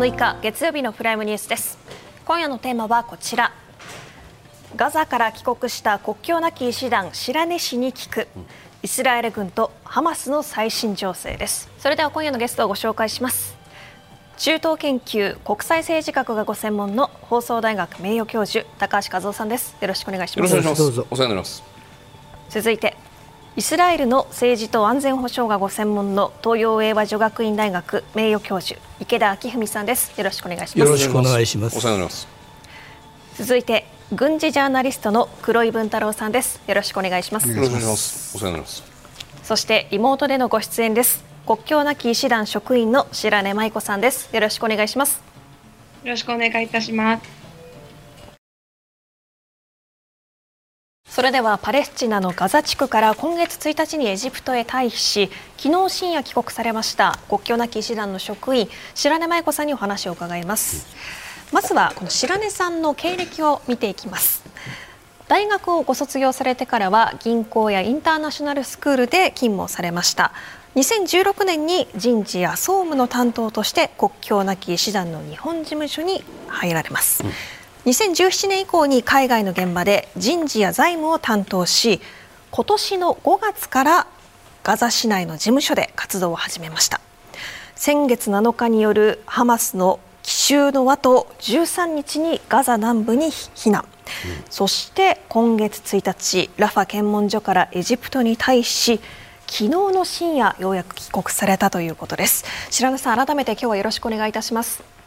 11月6日月曜日のプライムニュースです。今夜のテーマはこちら。ガザから帰国した国境なき医師団白根氏に聞く。イスラエル軍とハマスの最新情勢です。それでは今夜のゲストをご紹介します。中東研究国際政治学がご専門の放送大学名誉教授高橋和夫さんです。よろしくお願いします。よろしくお願いします。お世話になります。続いてイスラエルの政治と安全保障がご専門の東洋英和女学院大学名誉教授池田明文さんです。よろしくお願いします。よろしくお願いします。お世話になります続いて軍事ジャーナリストの黒井文太郎さんです。よろしくお願いします。よろしくお願いします。お世話になりますそしてリモートでのご出演です。国境なき医師団職員の白根舞子さんです。よろしくお願いします。よろしくお願いいたしますそれではパレスチナのガザ地区から今月1日にエジプトへ退避し昨日深夜帰国されました国境なき医師団の職員白根舞子さんにお話を伺います。まずはこの白根さんの経歴を見ていきます。大学をご卒業されてからは銀行やインターナショナルスクールで勤務をされました。2016年に人事や総務の担当として国境なき医師団の日本事務所に入られます、うん2017年以降に海外の現場で人事や財務を担当し今年の5月からガザ市内の事務所で活動を始めました。先月7日によるハマスの奇襲の後13日にガザ南部に避難、うん、そして今月1日ラファ検問所からエジプトに対し昨日の深夜ようやく帰国されたということです。白根さん改めて今日はよろしくお願いいたします。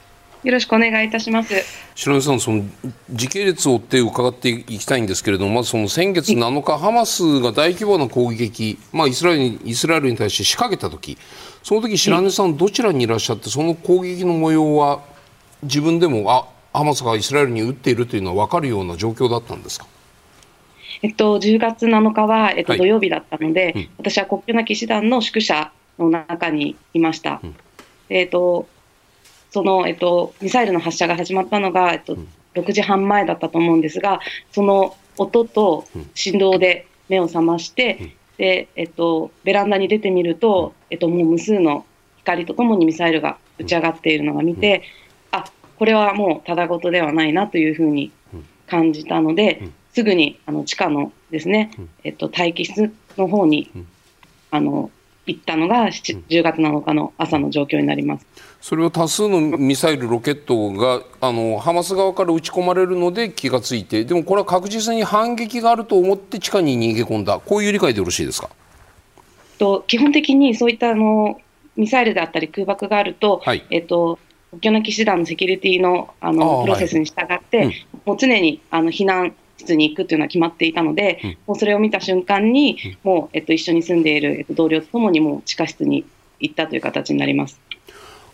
よろしくお願いいたします。白根さん、その時系列を追って伺っていきたいんですけれども、まずその先月7日、ハマスが大規模な攻撃、まあ、イスラエルにイスラエルに対して仕掛けたとき、その時白根さん、どちらにいらっしゃって、その攻撃の模様は、自分でも、あハマスがイスラエルに撃っているというのは分かるような状況だったんですか？えっと、10月7日は、えっと、土曜日だったので、はいうん、私は国境なき師団の宿舎の中にいました。うん、えっとその、えっと、ミサイルの発射が始まったのが、えっと、6時半前だったと思うんですが、その音と振動で目を覚まして、で、えっと、ベランダに出てみると、えっと、もう無数の光とともにミサイルが打ち上がっているのが見て、あ、これはもうただごとではないなというふうに感じたので、すぐにあの地下のですね、えっと、待機室の方に、あの、行ったのが10月7日の朝の状況になります。それは多数のミサイル、ロケットがあのハマス側から撃ち込まれるので気がついて、でもこれは確実に反撃があると思って地下に逃げ込んだ、こういう理解でよろしいですか？と基本的にそういったあのミサイルであったり空爆があると、はい、えっと国境なき師団のセキュリティのあのプロセスに従って、はいうん、もう常にあの避難室に行くというのは決まっていたので、うん、もうそれを見た瞬間に、もう、えっと、一緒に住んでいる、えっと、同僚とともにもう地下室に行ったという形になります。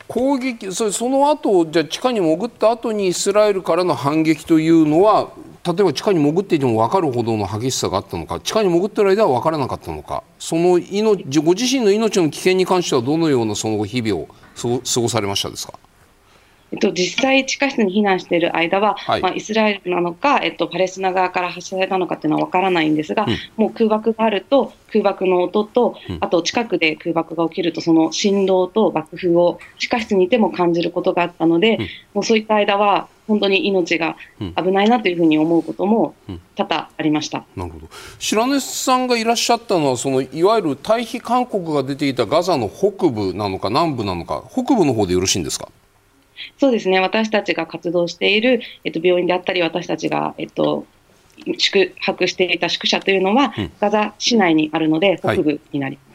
攻撃それその後じゃ地下に潜った後にイスラエルからの反撃というのは例えば地下に潜っていても分かるほどの激しさがあったのか地下に潜っている間は分からなかったのかその命ご自身の命の危険に関してはどのようなその後日々を過ごされましたですか？えっと、実際、地下室に避難している間は、はい、まあ、イスラエルなのか、えっと、パレスチナ側から発射されたのかっていうのは分からないんですが、うん、もう空爆があると、空爆の音と、あと近くで空爆が起きると、その振動と爆風を地下室にいても感じることがあったので、うん、もうそういった間は、本当に命が危ないなというふうに思うことも多々ありました、なるほど。白根さんがいらっしゃったのはそのいわゆる退避勧告が出ていたガザの北部なのか南部なのか北部の方でよろしいんですか？そうですね、私たちが活動している、えっと、病院であったり、私たちが、えっと、宿泊していた宿舎というのは、うん、ガザ市内にあるので、北部になります。はい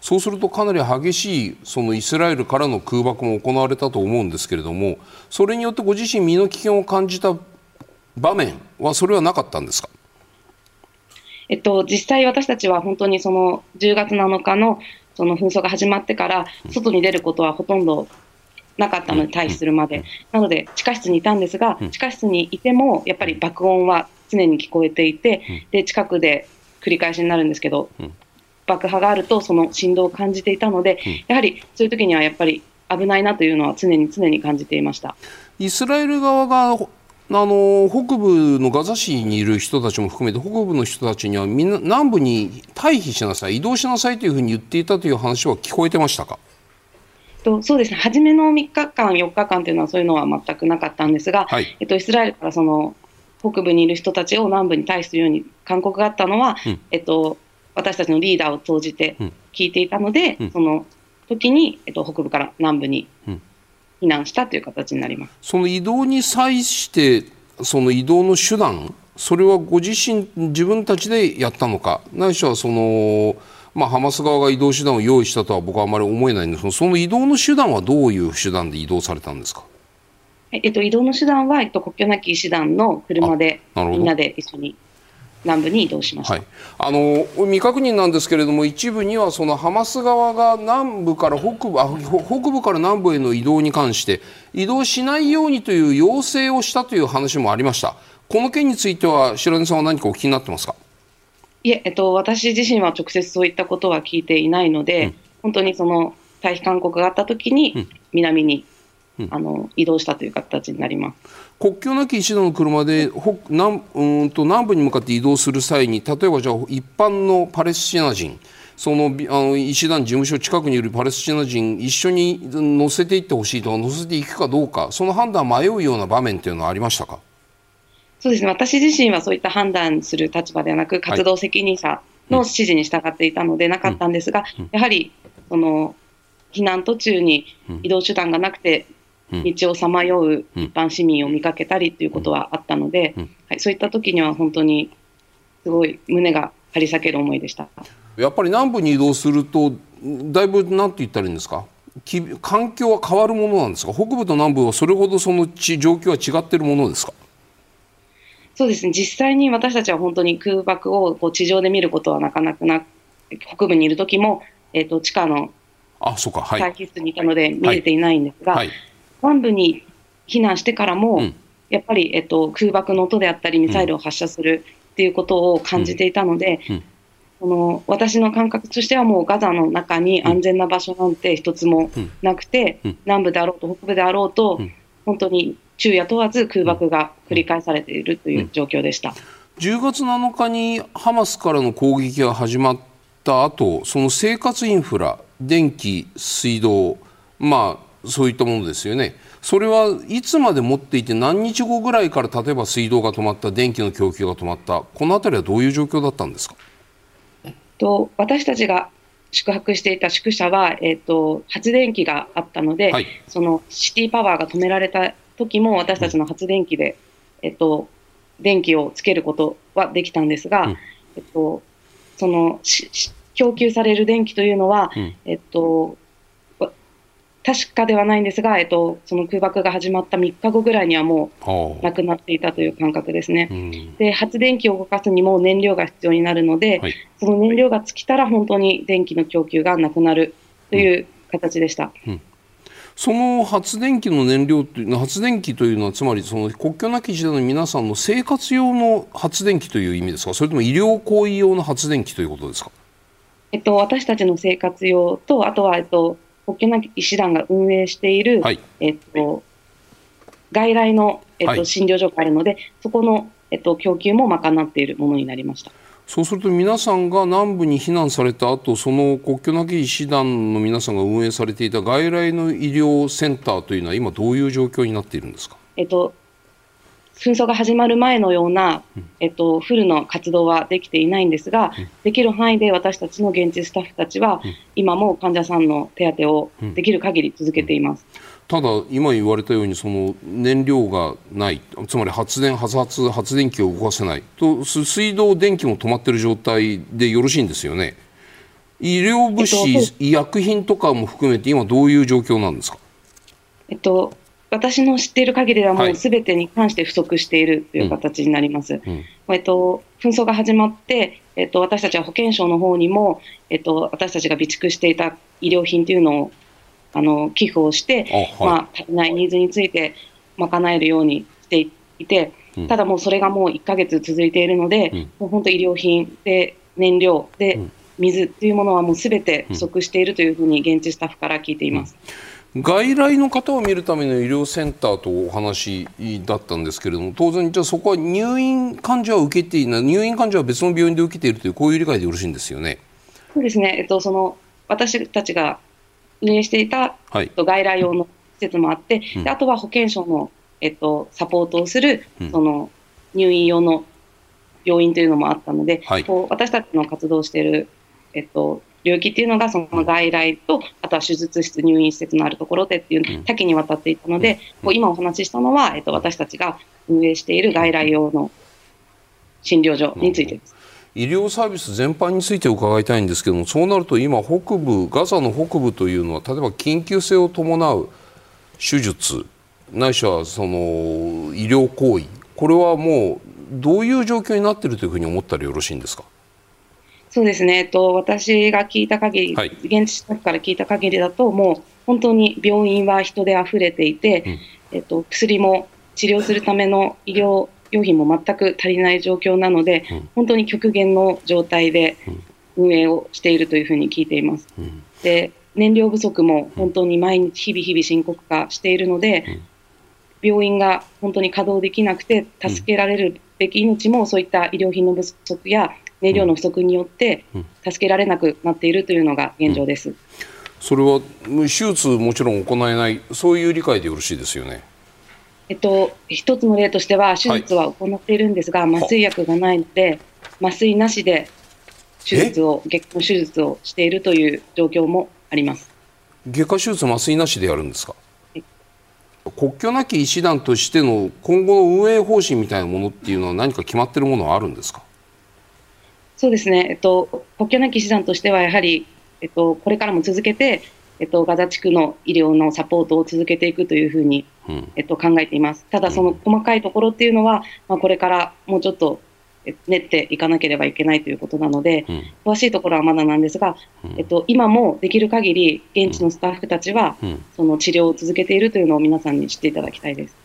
そうするとかなり激しいそのイスラエルからの空爆も行われたと思うんですけれどもそれによってご自身身の危険を感じた場面はそれはなかったんですか、えっと、実際私たちは本当にその10月7日のその紛争が始まってから外に出ることはほとんどなかったので、退避するまで。なので、地下室にいたんですが、地下室にいても、やっぱり爆音は常に聞こえていて、で、近くで繰り返しになるんですけど、爆破があると、その振動を感じていたので、やはりそういう時にはやっぱり危ないなというのは常に常に感じていました。イスラエル側があの北部のガザ市にいる人たちも含めて北部の人たちにはみんな南部に退避しなさい移動しなさいというふうに言っていたという話は聞こえてましたか？とそうですね、初めの3日間、4日間というのはそういうのは全くなかったんですが、はい、えっと、イスラエルからその北部にいる人たちを南部に対するように勧告があったのは、うん、えっと、私たちのリーダーを通じて聞いていたので、うん、その時に、えっと、北部から南部に避難したという形になります。その移動に際してその移動の手段それはご自身自分たちでやったのかないしはその、まあ、ハマス側が移動手段を用意したとは僕はあまり思えないんですがその移動の手段はどういう手段で移動されたんですか、えっと、移動の手段は、えっと、国境なき医師団の車でみんなで一緒に南部に移動しました、はい、あの未確認なんですけれども一部にはそのハマス側が南部から北部あ北部から南部への移動に関して移動しないようにという要請をしたという話もありました。この件については白根さんは何かお聞きになってますか？いえ、えっと、私自身は直接そういったことは聞いていないので、うん、本当にその退避勧告があったときに、南にあの移動したという形になります。国境なき医師団の車で北南うんと南部に向かって移動する際に例えばじゃあ一般のパレスチナ人そのあの医師団事務所近くにいるパレスチナ人一緒に乗せていってほしいとか乗せていくかどうかその判断迷うような場面というのはありましたか？そうですね。私自身はそういった判断する立場ではなく活動責任者の指示に従っていたのでなかったんですが、やはりその避難途中に移動手段がなくて道をさまよう一般市民を見かけたりということはあったので、はい、そういった時には本当にすごい胸が張り裂ける思いでした。やっぱり南部に移動するとだいぶなんて言ったらいいんですか？環境は変わるものなんですか？北部と南部はそれほどその地状況は違っているものですか？そうですね。実際に私たちは本当に空爆をこう地上で見ることはなかなかな北部にいる時も、えーと、地下の待機室にいたので見れていないんですが、はい。はい南部に避難してからも、うん、やっぱり、えっと、空爆の音であったり、ミサイルを発射するっていうことを感じていたので、その私の感覚としては、もうガザの中に安全な場所なんて一つもなくて、南部であろうと北部であろうと、本当に昼夜問わず空爆が繰り返されているという状況でした。10月7日にハマスからの攻撃が始まった後その生活インフラ、電気、水道、まあ、そういったものですよね。それはいつまで持っていて何日後ぐらいから例えば水道が止まった電気の供給が止まったこの辺りはどういう状況だったんですか？と私たちが宿泊していた宿舎は、えーと、発電機があったので、はい、そのシティパワーが止められた時も私たちの発電機で、うん、えっと、電気をつけることはできたんですが、うん、えっと、その供給される電気というのは、うん、えっと、確かではないんですが、えっと、その空爆が始まった3日後ぐらいにはもう亡くなっていたという感覚ですね。うん、で発電機を動かすにも燃料が必要になるので、はい、その燃料が尽きたら本当に電気の供給がなくなるという形でした。うんうん、その発電機の燃料という発電機というのはつまりその国境なき時代の皆さんの生活用の発電機という意味ですか？それとも医療行為用の発電機ということですか、えっと、私たちの生活用とあとは、えっと、国境なき医師団が運営している、はい、えっと、外来の、えっと、診療所があるので、そこの、えっと、供給も賄っているものになりました。そうすると皆さんが南部に避難された後その国境なき医師団の皆さんが運営されていた外来の医療センターというのは今どういう状況になっているんですか、えっと、紛争が始まる前のような、えっと、フルの活動はできていないんですが、できる範囲で私たちの現地スタッフたちは、今も患者さんの手当をできる限り続けています。ただ、今言われたようにその燃料がないつまり発電、発発発電機を動かせないと水道、電気も止まっている状態でよろしいんですよね。医療物資、えっと、医薬品とかも含めて今どういう状況なんですか？えっと、私の知っている限りではもうすべてに関して不足しているという形になります。はいうん、えっと、紛争が始まって、えっと、私たちは保健省の方にも、えっと、私たちが備蓄していた医療品というのをあの寄付をして、はい、まあ、足りないニーズについて賄えるようにしていて、うん、ただもうそれがもう1か月続いているので、うん、もう本当医療品で燃料で水というものはもうすべて不足しているというふうに現地スタッフから聞いています。外来の方を見るための医療センターとお話だったんですけれども当然、じゃあそこは入院患者は受けていない入院患者は別の病院で受けているというこういう理解でよろしいんですよね。そうですね、えっと、その私たちが運営していた、はい。えっと外来用の施設もあって、うん。であとは保健所の、えっと、サポートをする、うん。その入院用の病院というのもあったので、はい。こう私たちの活動している、えっと、領域っていうのが、その外来と、あとは手術室、入院施設のあるところでっていううん。多岐にわたっていたので、こう今お話ししたのは、えっと、私たちが運営している外来用の診療所についてです。医療サービス全般について伺いたいんですけどもそうなると今北部ガザの北部というのは例えば緊急性を伴う手術ないしはその医療行為これはもうどういう状況になっているというふうに思ったらよろしいんですか？そうですね、えっと、私が聞いた限り、はい現地スタッフから聞いた限りだと、もう本当に病院は人で溢れていて、うん。えっと、薬も治療するための医療用品も全く足りない状況なので、うん。本当に極限の状態で運営をしているというふうに聞いています。うん。で燃料不足も本当に毎日、日々日々深刻化しているので、うん。病院が本当に稼働できなくて、助けられるべき命も、そういった医療品の不足や燃料の不足によってうん、助けられなくなっているというのが現状です。それは手術もちろん行えないそういう理解でよろしいですよねえっと、一つの例としては、手術は行っているんですが、麻酔薬がないので、麻酔なしで手術を、月経の手術をしているという状況もあります。外科手術麻酔なしでやるんですか？はい。国境なき医師団としての今後の運営方針みたいなものっていうのは何か決まってるものはあるんですか？そうですね、えっと、国境なき医師団としては、やはり、えっと、これからも続けて、えっと、ガザ地区の医療のサポートを続けていくというふうに、うんえっと、考えています。ただ、その細かいところっていうのは、まあ、これからもうちょっとえ練っていかなければいけないということなので、うん。詳しいところはまだなんですが、うん。えっと、今もできる限り、現地のスタッフたちは、うん。その治療を続けているというのを皆さんに知っていただきたいです。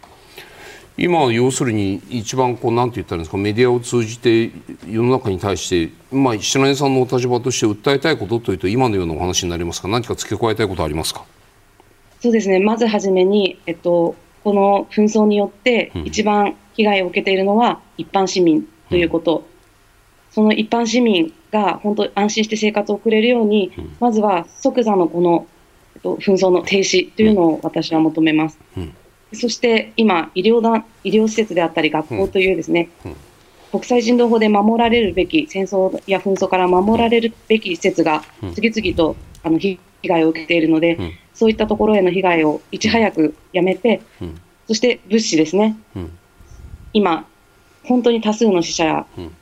今要するに一番こうなんて言ったらいいんですかメディアを通じて世の中に対して、まあ、白根さんのお立場として訴えたいことというと今のようなお話になりますか何か付け加えたいことはありますか？そうですね、まずはじめに、えっと、この紛争によってうん。一番被害を受けているのは一般市民ということ、その一般市民が本当安心して生活を送れるように、うん。まずは即座のこの、えっと、紛争の停止というのを私は求めます。うん。そして今医療団、医療施設であったり学校というですね、うん。国際人道法で守られるべき、戦争や紛争から守られるべき施設がうん。次々とあの被害を受けているので、うん。そういったところへの被害をいち早くやめて、うん。そして物資ですね、うん。今、本当に多数の死者やうん。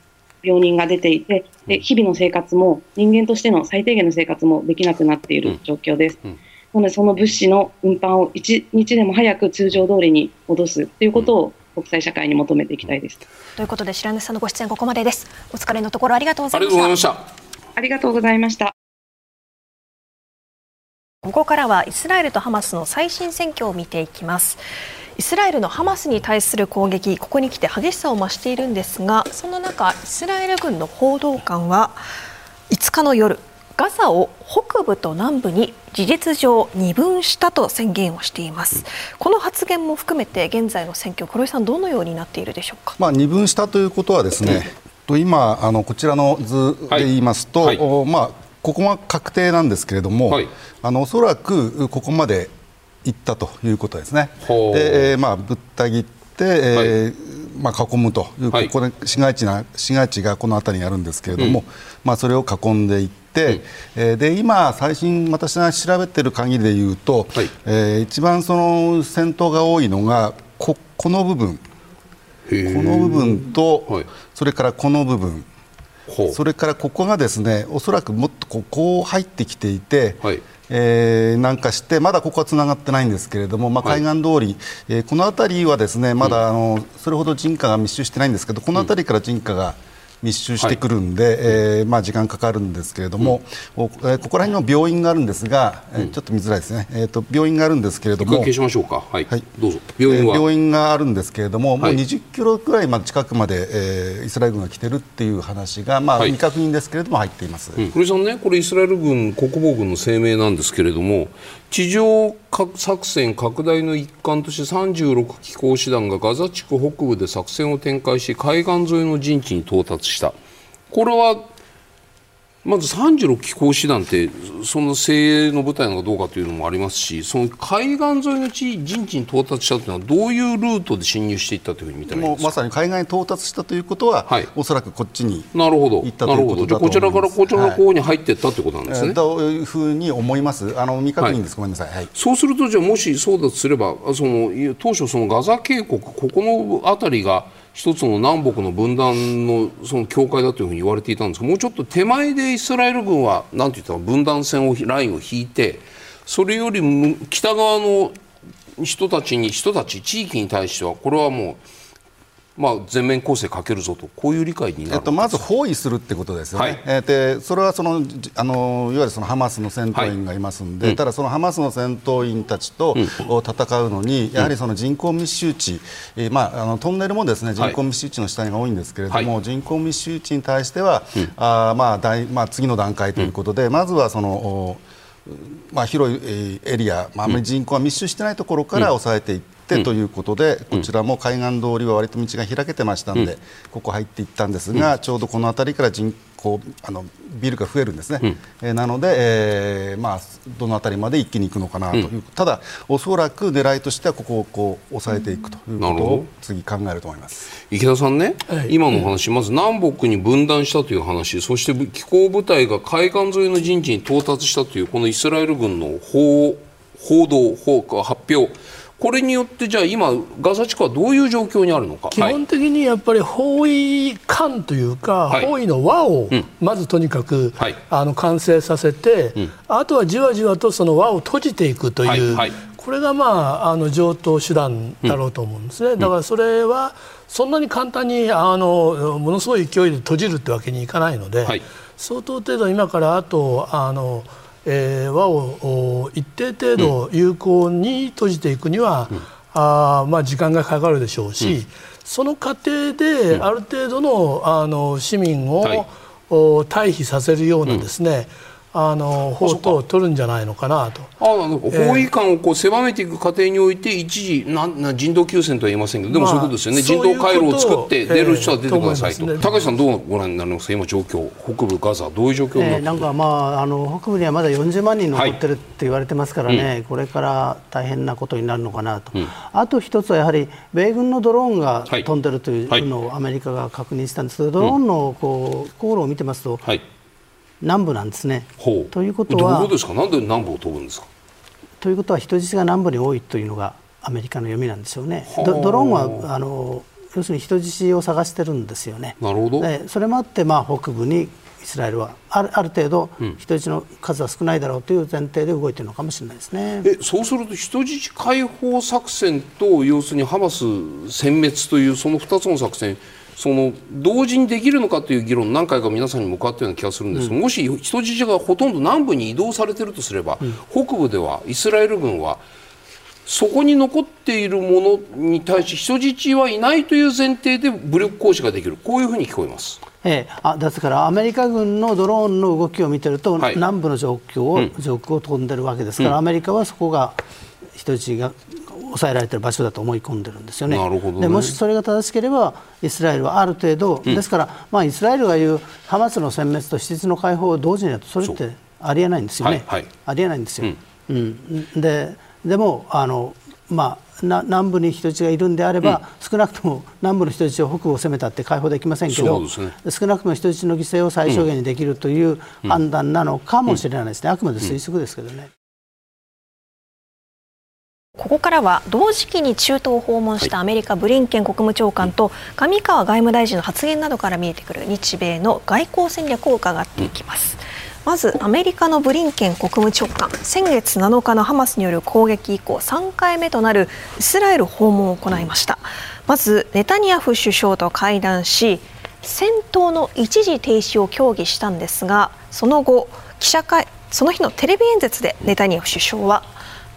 病人が出ていて、で日々の生活も、人間としての最低限の生活もできなくなっている状況です。うん。なので、その物資の運搬を一日でも早く通常通りに戻すということを国際社会に求めていきたいです。ということで白根さんのご出演ここまでです。お疲れのところありがとうござあいました。りがとうございました。ありがとうございました。ここからはイスラエルとハマスの最新戦況を見ていきます。イスラエルのハマスに対する攻撃ここに来て激しさを増しているんですがその中イスラエル軍の報道官は5日の夜ガザを北部と南部に事実上二分したと宣言をしています。この発言も含めて現在の戦況黒井さんどのようになっているでしょうか？まあ、二分したということはですね、と今あのこちらの図で言いますと、はい。おまあ、ここは確定なんですけれども、はい。あのおそらくここまで行ったということですね。で、えーまあ、ぶった切って、えーまあ、囲むという、はい。これ市街地な市街地がこの辺りにあるんですけれども、まあ、それを囲んでいって、えーで今、最新私が調べている限りでいうと、はい。えー一番その戦闘が多いのがここの部分。この部分と、はい。それからこの部分、それからここがですねおそらくもっとこうこう入ってきていて、はい。えーなんかして、まだここはつながってないんですけれども、まあ、はい。海岸通り、えーこの辺りはですねまだあのそれほど人家が密集してないんですけど、この辺りから人家が密集してくるんで、えーまあ、時間かかるんですけれども、おえーここら辺の病院があるんですが、えーちょっと見づらいですね、えー、と病院があるんですけれども。しましょうか。はい、はい。どうぞ。病院は、えー病院があるんですけれども、もうはい20キロくらいまで近くまで、えーイスラエル軍が来てるっていう話が、まあ、はい。未確認ですけれども入っています。うん。古井さんね、これイスラエル軍国防軍の声明なんですけれども、地上作戦拡大の一環として36機構師団がガザ地区北部で作戦を展開し、海岸沿いの陣地に到達した。これはまず36機構師団ってその精鋭の部隊なのかどうかというのもありますしその海岸沿いの地陣地に到達したというのはどういうルートで侵入していったというふうに見たらいいですか？まさに海岸に到達したということは、はい、おそらくこっちになるほど行ったということだこちらからこちらの方に入っていったということなんですね。というふうに思います。あの未確認です、ごめんなさい、はい、そうするとじゃあもしそうだとすればその当初そのガザ渓谷ここの辺りが一つの南北の分断のその境界だというふうに言われていたんですがもうちょっと手前でイスラエル軍はなんて言ったら分断線をラインを引いてそれより北側の人たちに人たち地域に対してはこれはもうまあ、全面攻勢かけるぞと、こういう理解になる、えっと、まず包囲するってことですよね、はい、えー、でそれはそのあのいわゆるそのハマスの戦闘員がいますんで、はい、ただ、そのハマスの戦闘員たちと、うん、戦うのに、やはりその人口密集地、えー、まあ、あのトンネルもですね人口密集地の下が多いんですけれども、はい、人口密集地に対しては、うん、あまあ大まあ、次の段階ということで、うん、まずはその、まあ、広いエリア、まあ、あまり人口が密集していないところから抑えていって、ってということで、こちらも海岸通りは割と道が開けてましたんで、ここ入っていったんですが、ちょうどこの辺りから人口あのビルが増えるんですね、うん、えー、なので、えーまあ、どの辺りまで一気に行くのかなという、うん、ただ、おそらく狙いとしてはここをこう抑えていくということを次、考えると思います。池田さんね、はい、今の話、まず南北に分断したという話、そして機構部隊が海岸沿いの陣地に到達したという、このイスラエル軍の報報道、報発表。これによってじゃあ今ガザ地区はどういう状況にあるのか？基本的にやっぱり包囲感というか、はい、包囲の輪をまずとにかく、はい、あの完成させて、うん、あとはじわじわとその輪を閉じていくという、はい、これがまああの上等手段だろうと思うんですね、うん、だからそれはそんなに簡単にあのものすごい勢いで閉じるってわけにいかないので、相当程度今からあとあのえー、輪を一定程度有効に閉じていくには、うん、あまあ、時間がかかるでしょうし、うん、その過程である程度のあの市民を、はい、退避させるようなですね、あの法等を取るんじゃないのかなと。あの法医官をこう狭めていく過程において一時なな人道休戦とは言いませんけどでもそういうことですよね、まあ、人道回廊を作って出る人は出てくださいと,、えー、高橋さんどうご覧になりますか今状況。北部ガザどういう状況になって、えー、なんかまああの北部にはまだ40万人残ってるって言われてますからね、はい、これから大変なことになるのかなと、うん、あと一つはやはり米軍のドローンが飛んでるというのをアメリカが確認したんですけど、ドローンのこう航路を見てますと、はい南部なんですね。ということはどうですか？なんで南部を飛ぶんですか？ということは人質が南部に多いというのがアメリカの読みなんでしょうね。ドローンはあの要するに人質を探してるんですよね。なるほど。それもあって、まあ、北部にイスラエルはあるある程度、人質の数は少ないだろうという前提で動いているのかもしれないですね。えそうすると人質解放作戦と要するにハマス殲滅というその2つの作戦その同時にできるのかという議論何回か皆さんに向かったような気がするんですが、うん、もし人質がほとんど南部に移動されているとすれば、うん、北部ではイスラエル軍はそこに残っているものに対し人質はいないという前提で武力行使ができる。こういうふうに聞こえます。ええ、あですからアメリカ軍のドローンの動きを見てると、はい、南部の状況を、うん、上空を飛んでるわけですから、アメリカはそこが人質が抑えられている場所だと思い込んでるんですよね。ね。でもしそれが正しければイスラエルはある程度、うん、ですから、まあ、イスラエルが言うハマスの殲滅と施設の解放を同時にやるとそれってありえないんですよね。はいはい、ありえないんですよ。うん、うん、ででもあの、まあ、な南部に人質がいるんであれば、うん、少なくとも南部の人質を北部を攻めたって解放できませんけど、ね、少なくとも人質の犠牲を最小限にできるという判断なのかもしれないですね、あくまで推測ですけどね。ここからは同時期に中東を訪問したアメリカブリンケン国務長官と上川外務大臣の発言などから見えてくる日米の外交戦略を伺っていきます。まずアメリカのブリンケン国務長官。先月7日のハマスによる攻撃以降3回目となるイスラエル訪問を行いました。まずネタニヤフ首相と会談し戦闘の一時停止を協議したんですがその後記者会その日のテレビ演説でネタニヤフ首相は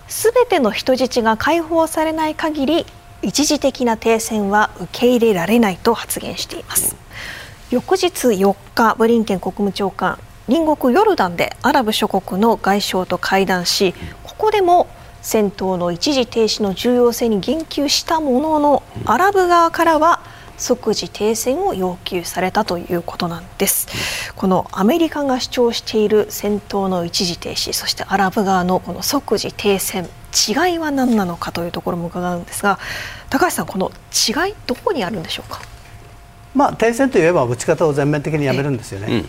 すべての人質が解放されない限り一時的な停戦は受け入れられないと発言しています。翌日4日ブリンケン国務長官隣国ヨルダンでアラブ諸国の外相と会談しここでも戦闘の一時停止の重要性に言及したもののアラブ側からは即時停戦を要求されたということなんです。このアメリカが主張している戦闘の一時停止そしてアラブ側のこの即時停戦違いは何なのかというところも伺うんですが高橋さんこの違いどこにあるんでしょうか？まあ停戦といえば撃ち方を全面的にやめるんですよね。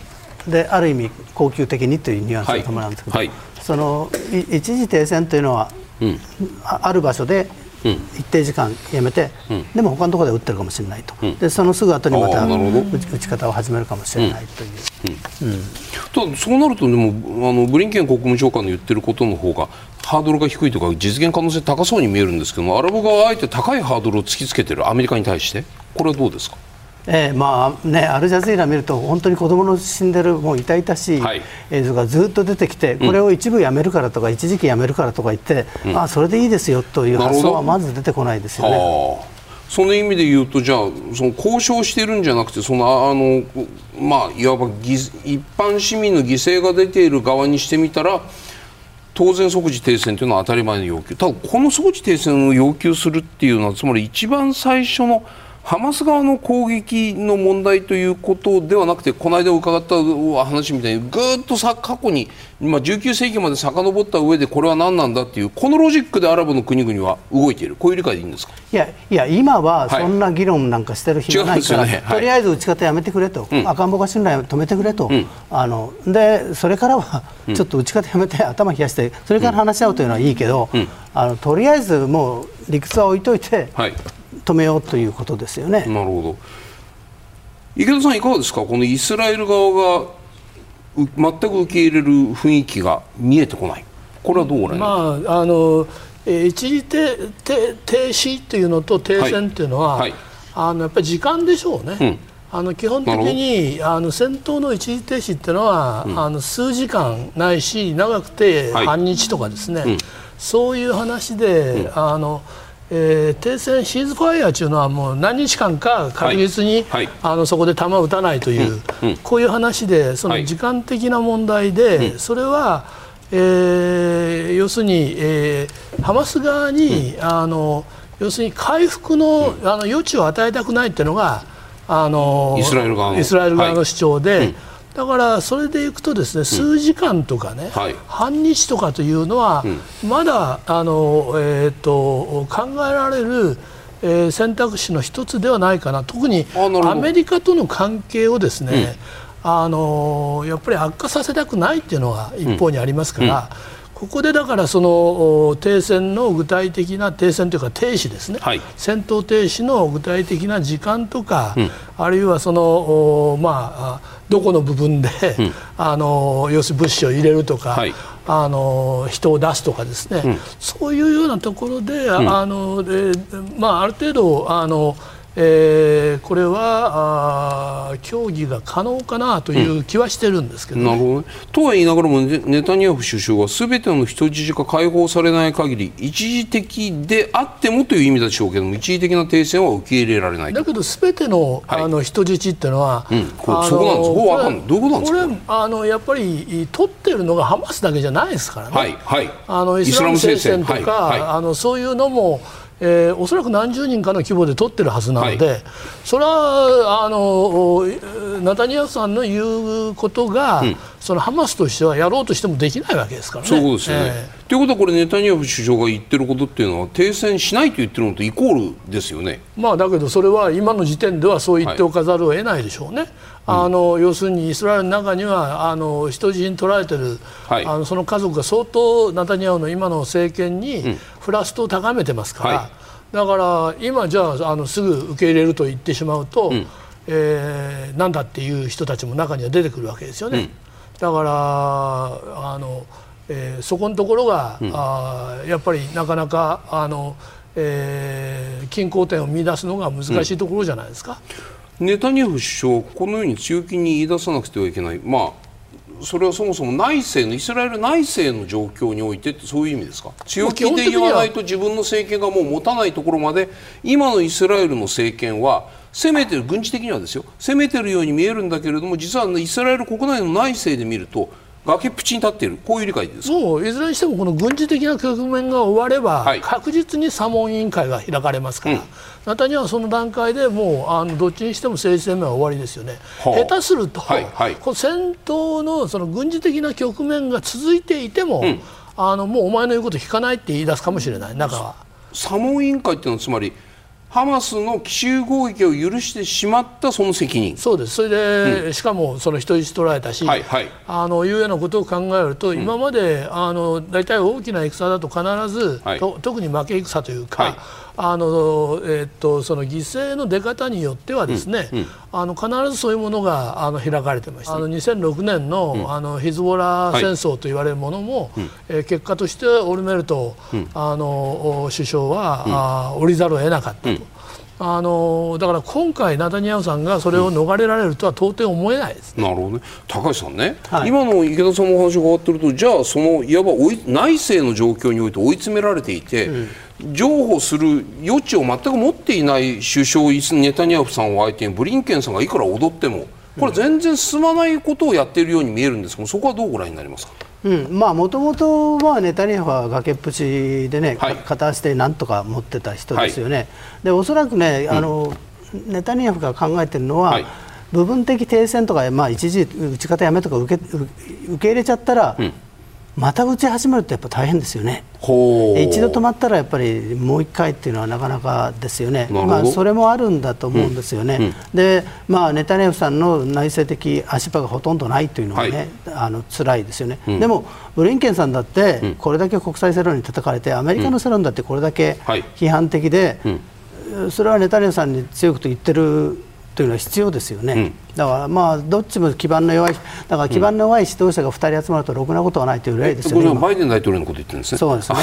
である意味恒久的にというニュアンスが伴うんですけど、はいはい、その一時停戦というのは、うん、ある場所で一定時間やめて、うん、でも他のところで打ってるかもしれないと、うん、でそのすぐ後にまた打ち方を始めるかもしれないという、ただそうなるとでもあのブリンケン国務長官の言ってることの方がハードルが低いとか実現可能性高そうに見えるんですけどもアラブ側はあえて高いハードルを突きつけてるアメリカに対して。これはどうですか？えーまあね、アルジャジーラ見ると本当に子どもの死んでるもう痛々しい映像がずっと出てきて、はい、これを一部やめるからとか、うん、一時期やめるからとか言って、うん、あそれでいいですよという発想はまず出てこないですよね。その意味で言うとじゃあその交渉してるんじゃなくてそのあの、まあ、いわば一般市民の犠牲が出ている側にしてみたら当然即時停戦というのは当たり前の要求。ただこの即時停戦を要求するっていうのはつまり一番最初のハマス側の攻撃の問題ということではなくてこの間伺った話みたいにぐっとさ過去に、まあ、19世紀まで遡った上でこれは何なんだっていうこのロジックでアラブの国々は動いている。こういう理解でいいんですか？いやいや今はそんな議論なんかしてる暇ないから、はいね。はい、とりあえず打ち方やめてくれと、うん、赤ん坊が信頼を止めてくれと、うん、あのでそれからはちょっと打ち方やめて頭冷やしてそれから話し合うというのはいいけど、うん、あのとりあえずもう理屈は置いといて、はい止めようということですよね。なるほど。池田さん、いかがですか、このイスラエル側が全く受け入れる雰囲気が見えてこない、これはどうご覧まああの一時停停止というのと停戦というのは、はい。はい、あのやっぱり時間でしょうね。うん。あの基本的にあの戦闘の一時停止っていうのは、うん、あの数時間ないし長くて半日とかですね、はいうん、そういう話で、うん、あのえー、停戦シーズファイアというのはもう何日間か確実に、はい。はい、あのそこで弾を撃たないという、うん。うん、こういう話でその時間的な問題で、はい、それは、えー、要するに、えー、ハマス側に、うん、あの要するに回復の,、あの余地を与えたくないというのがあのイスラエル側の主張で。だからそれでいくとですね、数時間とかね、はい、半日とかというのは、まだあの、えーと、考えられる、えー、選択肢の一つではないかな。特にアメリカとの関係をですね、うん、あのやっぱり悪化させたくないっていうのが一方にありますから。うんここでだからその停戦の具体的な停戦というか停止ですね、はい、戦闘停止の具体的な時間とか、うん、あるいはそのまあどこの部分で、うん、あの要するに物資を入れるとか、はい、あの人を出すとかですね、うん、そういうようなところで、あのでまあある程度あのえー、これはあ協議が可能かなという気はしてるんですけど、ね。うん、なるほど、ね、とは言いながらもネタニヤフ首相はすべての人質が解放されない限り一時的であってもという意味でしょうけども一時的な停戦は受け入れられない。だけどすべての,、あの人質っていうのは、うん、そこなんです。こかんない。どういうことなんですか？これあのやっぱり取ってるのがハマスだけじゃないですからね、はいはい、あのイスラム聖戦とか、はいはい、あのそういうのもえー、おそらく何十人かの規模で取ってるはずなので、はい、それはあのナタニヤフさんの言うことが、うん、そのハマスとしてはやろうとしてもできないわけですからね。そうですよね、えー、ということはこれネタニヤフ首相が言ってることっていうのは停戦しないと言ってるのとイコールですよね。まあだけどそれは今の時点ではそう言っておかざるを得ないでしょうね。はい、あの要するにイスラエルの中にはあの人質に取られてる、はい、あのその家族が相当ナタニヤフの今の政権に、うん。フラストを高めてますから、はい、だから今じゃああのすぐ受け入れると言ってしまうと、うん、えー、なんだっていう人たちも中には出てくるわけですよね。うん、だからあの、えー、そこのところが、うん、あやっぱりなかなかあの、えー、均衡点を見出すのが難しいところじゃないですか。ネタニヤフ首相このように強気に言い出さなくてはいけない、まあ、それはそもそも内政のイスラエル内政の状況においてってそういう意味ですか？強気で言わないと自分の政権がもう持たないところまで今のイスラエルの政権は攻めてる軍事的にはですよ。攻めてるように見えるんだけれども実はイスラエル国内の内政で見ると崖っぷちに立っている。こういう理解です。もういずれにしてもこの軍事的な局面が終われば、はい、確実に査問委員会が開かれますから、うん、ナタニヤフその段階でもうあのどっちにしても政治生命は終わりですよね。下手すると、はいはい、この戦闘のその軍事的な局面が続いていても、うん、あのもうお前の言うこと聞かないって言い出すかもしれない中は。査問委員会っていうのはつまりハマスの奇襲攻撃を許してしまったその責任。そうです。それで、うん、しかもその人質取られたし、はいはい、あのいうようなことを考えると、うん、今まであの大体大きな戦だと必ず、はい、と特に負け戦というか、はい、あのえー、っとその犠牲の出方によってはですね、うん、あの必ずそういうものがあの開かれてました。あの2006年の,、あのヒズボラ戦争と言われるものも、はい、えー、結果としてオルメルト、あの首相は、あ降りざるを得なかったと。あのだから今回、ナタニヤフさんがそれを逃れられるとは到底思えないです、ね、なるほどね、高橋さんね、はい、今の池田さんのお話が終わってると、じゃあ、そのいわば内政の状況において追い詰められていて、うん譲歩する余地を全く持っていない首相ネタニヤフさんを相手にブリンケンさんがいくら踊ってもこれ全然進まないことをやっているように見えるんですけどそこはどうご覧になりますか？もともとはネタニヤフは崖っぷちでね、はい、片足でなんとか持ってた人ですよね、はい、でおそらくね、あの、ネタニヤフが考えているのは、はい、部分的停戦とか、まあ、一時打ち方やめとか受け受け入れちゃったら、うんまた打ち始めるとやっぱ大変ですよね。一度止まったらやっぱりもう一回っていうのはなかなかですよね。まあそれもあるんだと思うんですよね。うんうん、で、まあネタニヤフさんの内政的足場がほとんどないというのはね、はい、あの辛いですよね。うん、でもブリンケンさんだってこれだけ国際世論に叩かれてアメリカの世論だってこれだけ批判的で、それはネタニヤフさんに強くと言ってるというのは必要ですよね、うん、だからまあどっちも基盤の弱いだから基盤の弱い指導者が2人集まるとろくなことはないという例ですよね、バイデン大統領のこと言ってるんですね。そうですね。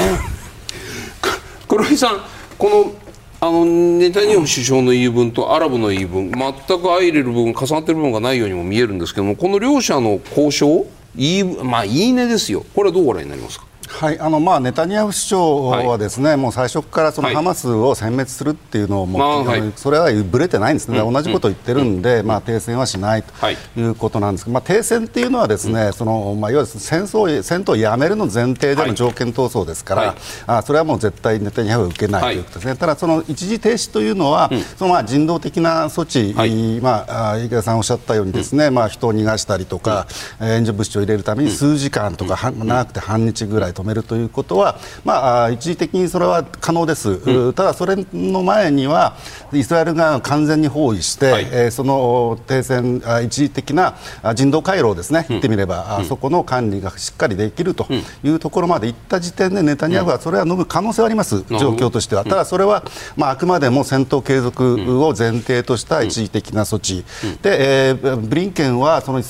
黒井さんこのあのネタニヤフ首相の言い分とアラブの言い分全く相入れる部分重なっている部分がないようにも見えるんですけどもこの両者の交渉いい,、まあ、いいねですよ。これはどうご覧になりますか？はいあのまあ、ネタニヤフ首相はですね、はい、もう最初からそのハマスを殲滅するっていうのをもう、はい、それはぶれてないんですね、うん、同じことを言ってるんで、うん、まあ、停戦はしないとい。うことなんですけど、まあ、停戦っていうのはですね、うん、そのまあ、いわゆる戦争戦闘をやめるの前提での条件闘争ですから、はい、あそれはもう絶対ネタニヤフは受けないということですね、ただ、その一時停止というのは、そのまあ人道的な措置、まあ、池田さんおっしゃったようにですね、まあ、人を逃がしたりとか、援助物資を入れるために数時間とか、長くて半日ぐらい止めるということはは、まあ、一時的にそれは可能です、うん、ただそれの前にはイスラエル側が完全に包囲して、はい、えー、その停戦一時的な人道回廊をですね、言ってみれば、うん、そこの管理がしっかりできるというところまでいった時点でネタニヤフはそれは飲む可能性はあります、状況としては。ただそれは、まあ、あくまでも戦闘継続を前提とした一時的な措置、で、えー、ブリンケンはその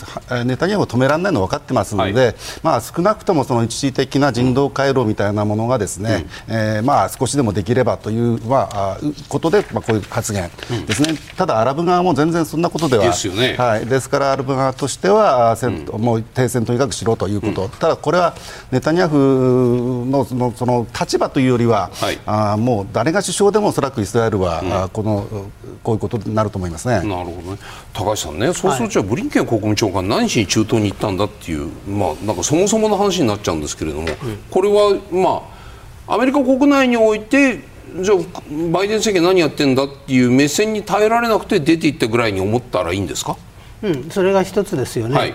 ネタニヤフを止められないの分かってますので、はい、まあ、少なくともその一時的な人道回廊みたいなものがですね、うん、えー、まあ、少しでもできればという、まあ、ことで、まあ、こういう発言ですね、うん、ただ、アラブ側も全然そんなことではですよ、ね、はい、ですから、アラブ側としては、うん、もう停戦とにかくしろということ、ただこれはネタニヤフのそのその立場というよりは、はい、あもう誰が首相でもおそらくイスラエルは、このこういうことになると思いますね。なるほどね。高橋さんね、そうすると、ブリンケン国務長官、何しに中東に行ったんだっていう、まあ、なんかそもそもの話になっちゃうんですけれども、これはまあ、アメリカ国内においてじゃあバイデン政権何やってんだっていう目線に耐えられなくて出ていったぐらいに思ったらいいんですか？うん、それが一つですよね、はい、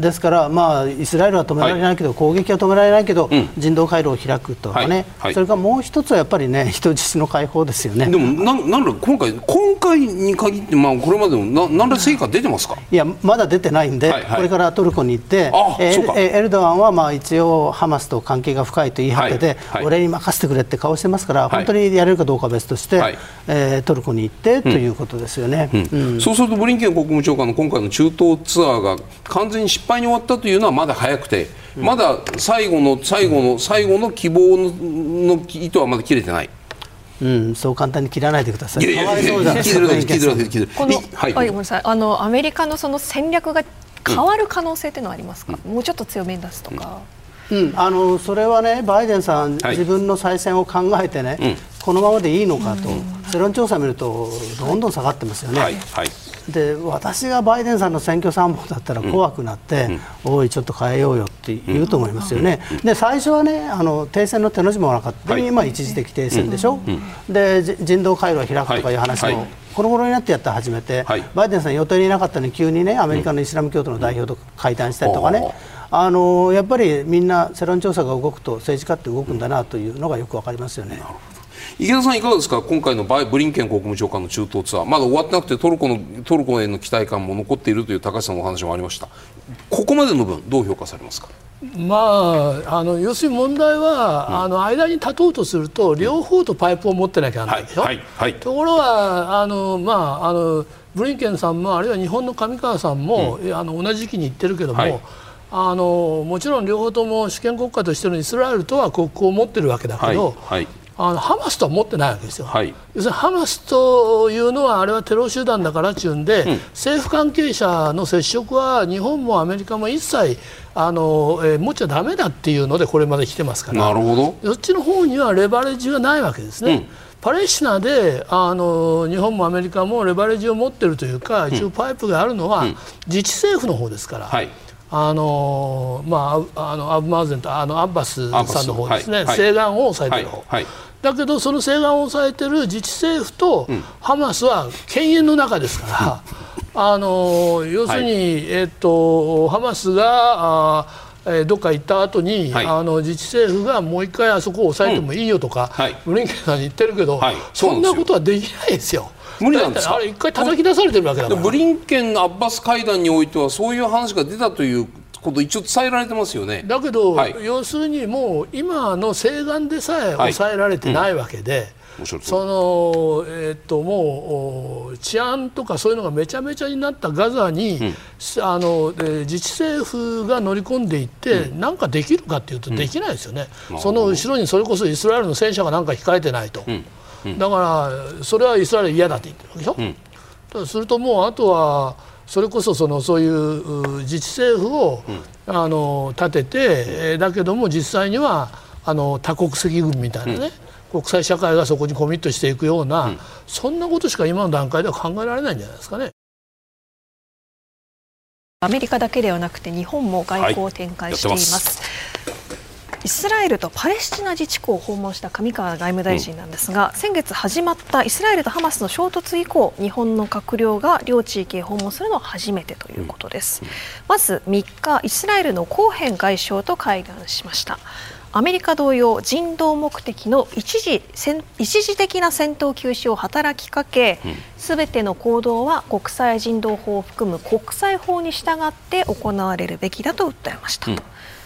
ですから、まあ、イスラエルは止められないけど、はい、攻撃は止められないけど、うん、人道回廊を開くとかね、はい、それからもう一つはやっぱりね、人質の解放ですよね。でもな、なんだ、今回、今回に限って、まあ、これまでもな何ら成果出てますか？いや、まだ出てないんで、これからトルコに行って、えエルドアンはまあ一応、ハマスと関係が深いと言い張ってて、俺に任せてくれって顔してますから、本当にやれるかどうかは別として、はい、えー、トルコに行ってということですよね、うん。うん、そうすると、ブリンケン国務長官の今回の中東ツアーが完全に失敗に終わったというのはまだ早くて、まだ最後の最後の最後の希望の糸はまだ切れてない。うん、そう簡単に切らないでください。いやいやいやいや切る切る切る。この、はい、ごめんなさい。あのアメリカのその戦略が変わる可能性っていうのはありますか？うん、もうちょっと強めに出すとか。うん、あのそれはね、バイデンさん、はい、自分の再選を考えてね、うん、このままでいいのかと、世論調査を見ると、どんどん下がってますよね。はい、はいで私がバイデンさんの選挙参謀だったら怖くなって、うん、おい、ちょっと変えようよって言うと思いますよね、で最初はねあの停戦の手の字もなかった、はい、今、一時的停戦でしょ、うん、で人道回廊を開くとかい。う話も、この頃になってやったら始めて、はい、バイデンさん予定にいなかったのに急にねアメリカのイスラム教徒の代表と会談したりとかね、うん、あのやっぱりみんな世論調査が動くと政治家って動くんだなというのがよくわかりますよね。池田さん、いかがですか、今回のブリンケン国務長官の中東ツアー、まだ終わってなくてトルコのトルコへの期待感も残っているという高橋さんのお話もありました、ここまでの分、どう評価されますか？まあ、あの要するに問題は、うん、あの間に立とうとすると両方とパイプを持ってなきゃならないでしょ、はいはいはい、ところがあの、まあ、あのブリンケンさんもあるいは日本の上川さんも、うん、あの同じ時期に言ってるけども、あのもちろん両方とも主権国家としてのイスラエルとは国交を持ってるわけだけど、あのハマスとは持ってないわけですよ、はい、要するにハマスというのはあれはテロ集団だからっていうんで、うん、政府関係者の接触は日本もアメリカも一切あの、えー、持っちゃだめだっていうのでこれまで来てますから。なるほど。そっちの方にはレバレッジがないわけですね。うん。パレスチナであの日本もアメリカもレバレッジを持っているというか、一応パイプがあるのは、自治政府の方ですから、はい、あのまあ、あのアブマーゼンとあのアッバスさんの方ですね、はい、西岸を抑えてる方、はい、だけどその西岸を抑えてる自治政府とハマスは犬猿の中ですから、あの要するに、えっと、ハマスがあえどっか行った後に、はい、あの自治政府がもう一回あそこを抑えてもいいよとか、うん。はい、ブリンケンさんに言ってるけど、はい、そんなことはできないですよ。無理なんですか？あれ一回叩き出されてるわけだから。ブリンケンアッバス会談においてはそういう話が出たということ一応伝えられてますよね。だけど、はい、要するにもう今の西岸でさえ抑えられてないわけで、はい。うん、そのえー、っともう治安とかそういうのがめちゃめちゃになったガザに、うん、あの自治政府が乗り込んでいって何、うん、かできるかっていうとできないですよね、その後ろにそれこそイスラエルの戦車がなんか控えてないと、だからそれはイスラエル嫌だって言ってるわけでしょ？うん、するともうあとはそれこそそのそういう自治政府を、うん、あの立てて、だけども実際にはあの多国籍軍みたいなね、うん、国際社会がそこにコミットしていくような、うん、そんなことしか今の段階では考えられないんじゃないですかね。アメリカだけではなくて日本も外交を展開しています。はいイスラエルとパレスチナ自治区を訪問した上川外務大臣なんですが、うん、先月始まったイスラエルとハマスの衝突以降日本の閣僚が両地域へ訪問するのは初めてということです、うん、まず3日イスラエルのコーヘン外相と会談しました。アメリカ同様人道目的の一時一時的な戦闘休止を働きかけすべ、うん、ての行動は国際人道法を含む国際法に従って行われるべきだと訴えました。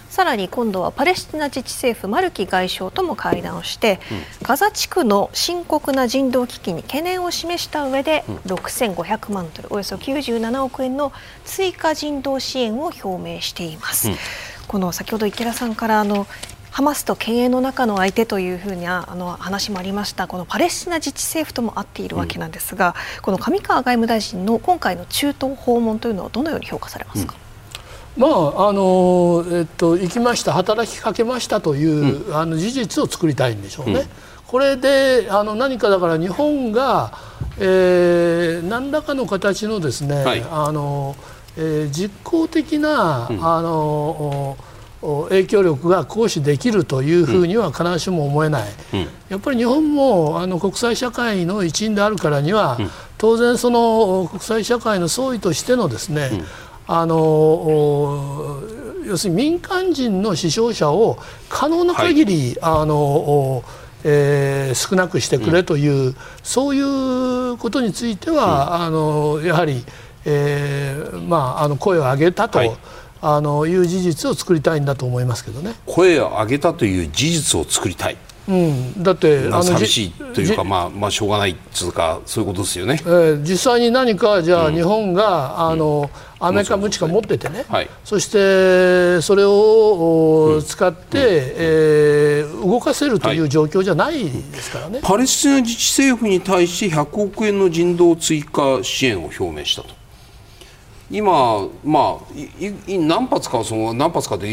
さらに今度はパレスチナ自治政府マルキ外相とも会談をして、うん、ガザ地区の深刻な人道危機に懸念を示した上で、うん、6500万ドルおよそ97億円の追加人道支援を表明しています。うん、この先ほど池田さんからあのハマスと犬猿の中の相手というふうなあの話もありましたこのパレスチナ自治政府とも会っているわけなんですが、この上川外務大臣の今回の中東訪問というのはどのように評価されますか？まああのえっと、行きました働きかけましたという、うん、あの事実を作りたいんでしょうね。うん、これであの何かだから日本が、えー、何らかの形のですね、はい、あのえー、実効的な、うん、あの影響力が行使できるというふうには必ずしも思えない、うん、やっぱり日本もあの国際社会の一員であるからには、うん、当然その国際社会の総意としてのですね、あの要するに民間人の死傷者を可能な限り、はい、あのえー、少なくしてくれという、うん、そういうことについては、うん、あのやはり、えーまあ、あの声を上げたと。はい。あのいう事実を作りたいんだと思いますけどね。声を上げたという事実を作りたい。うん、だってあの寂しいというか、まあまあ、しょうがないというかそういうことですよね、えー、実際に何かじゃあ、日本があの、うん、アメかムチか持っててね、はい、そしてそれを使って、うん、えー、動かせるという状況じゃないですからね、はい、パレスチナ自治政府に対し100億円の人道追加支援を表明したと。今、まあ、何発かその何発かで、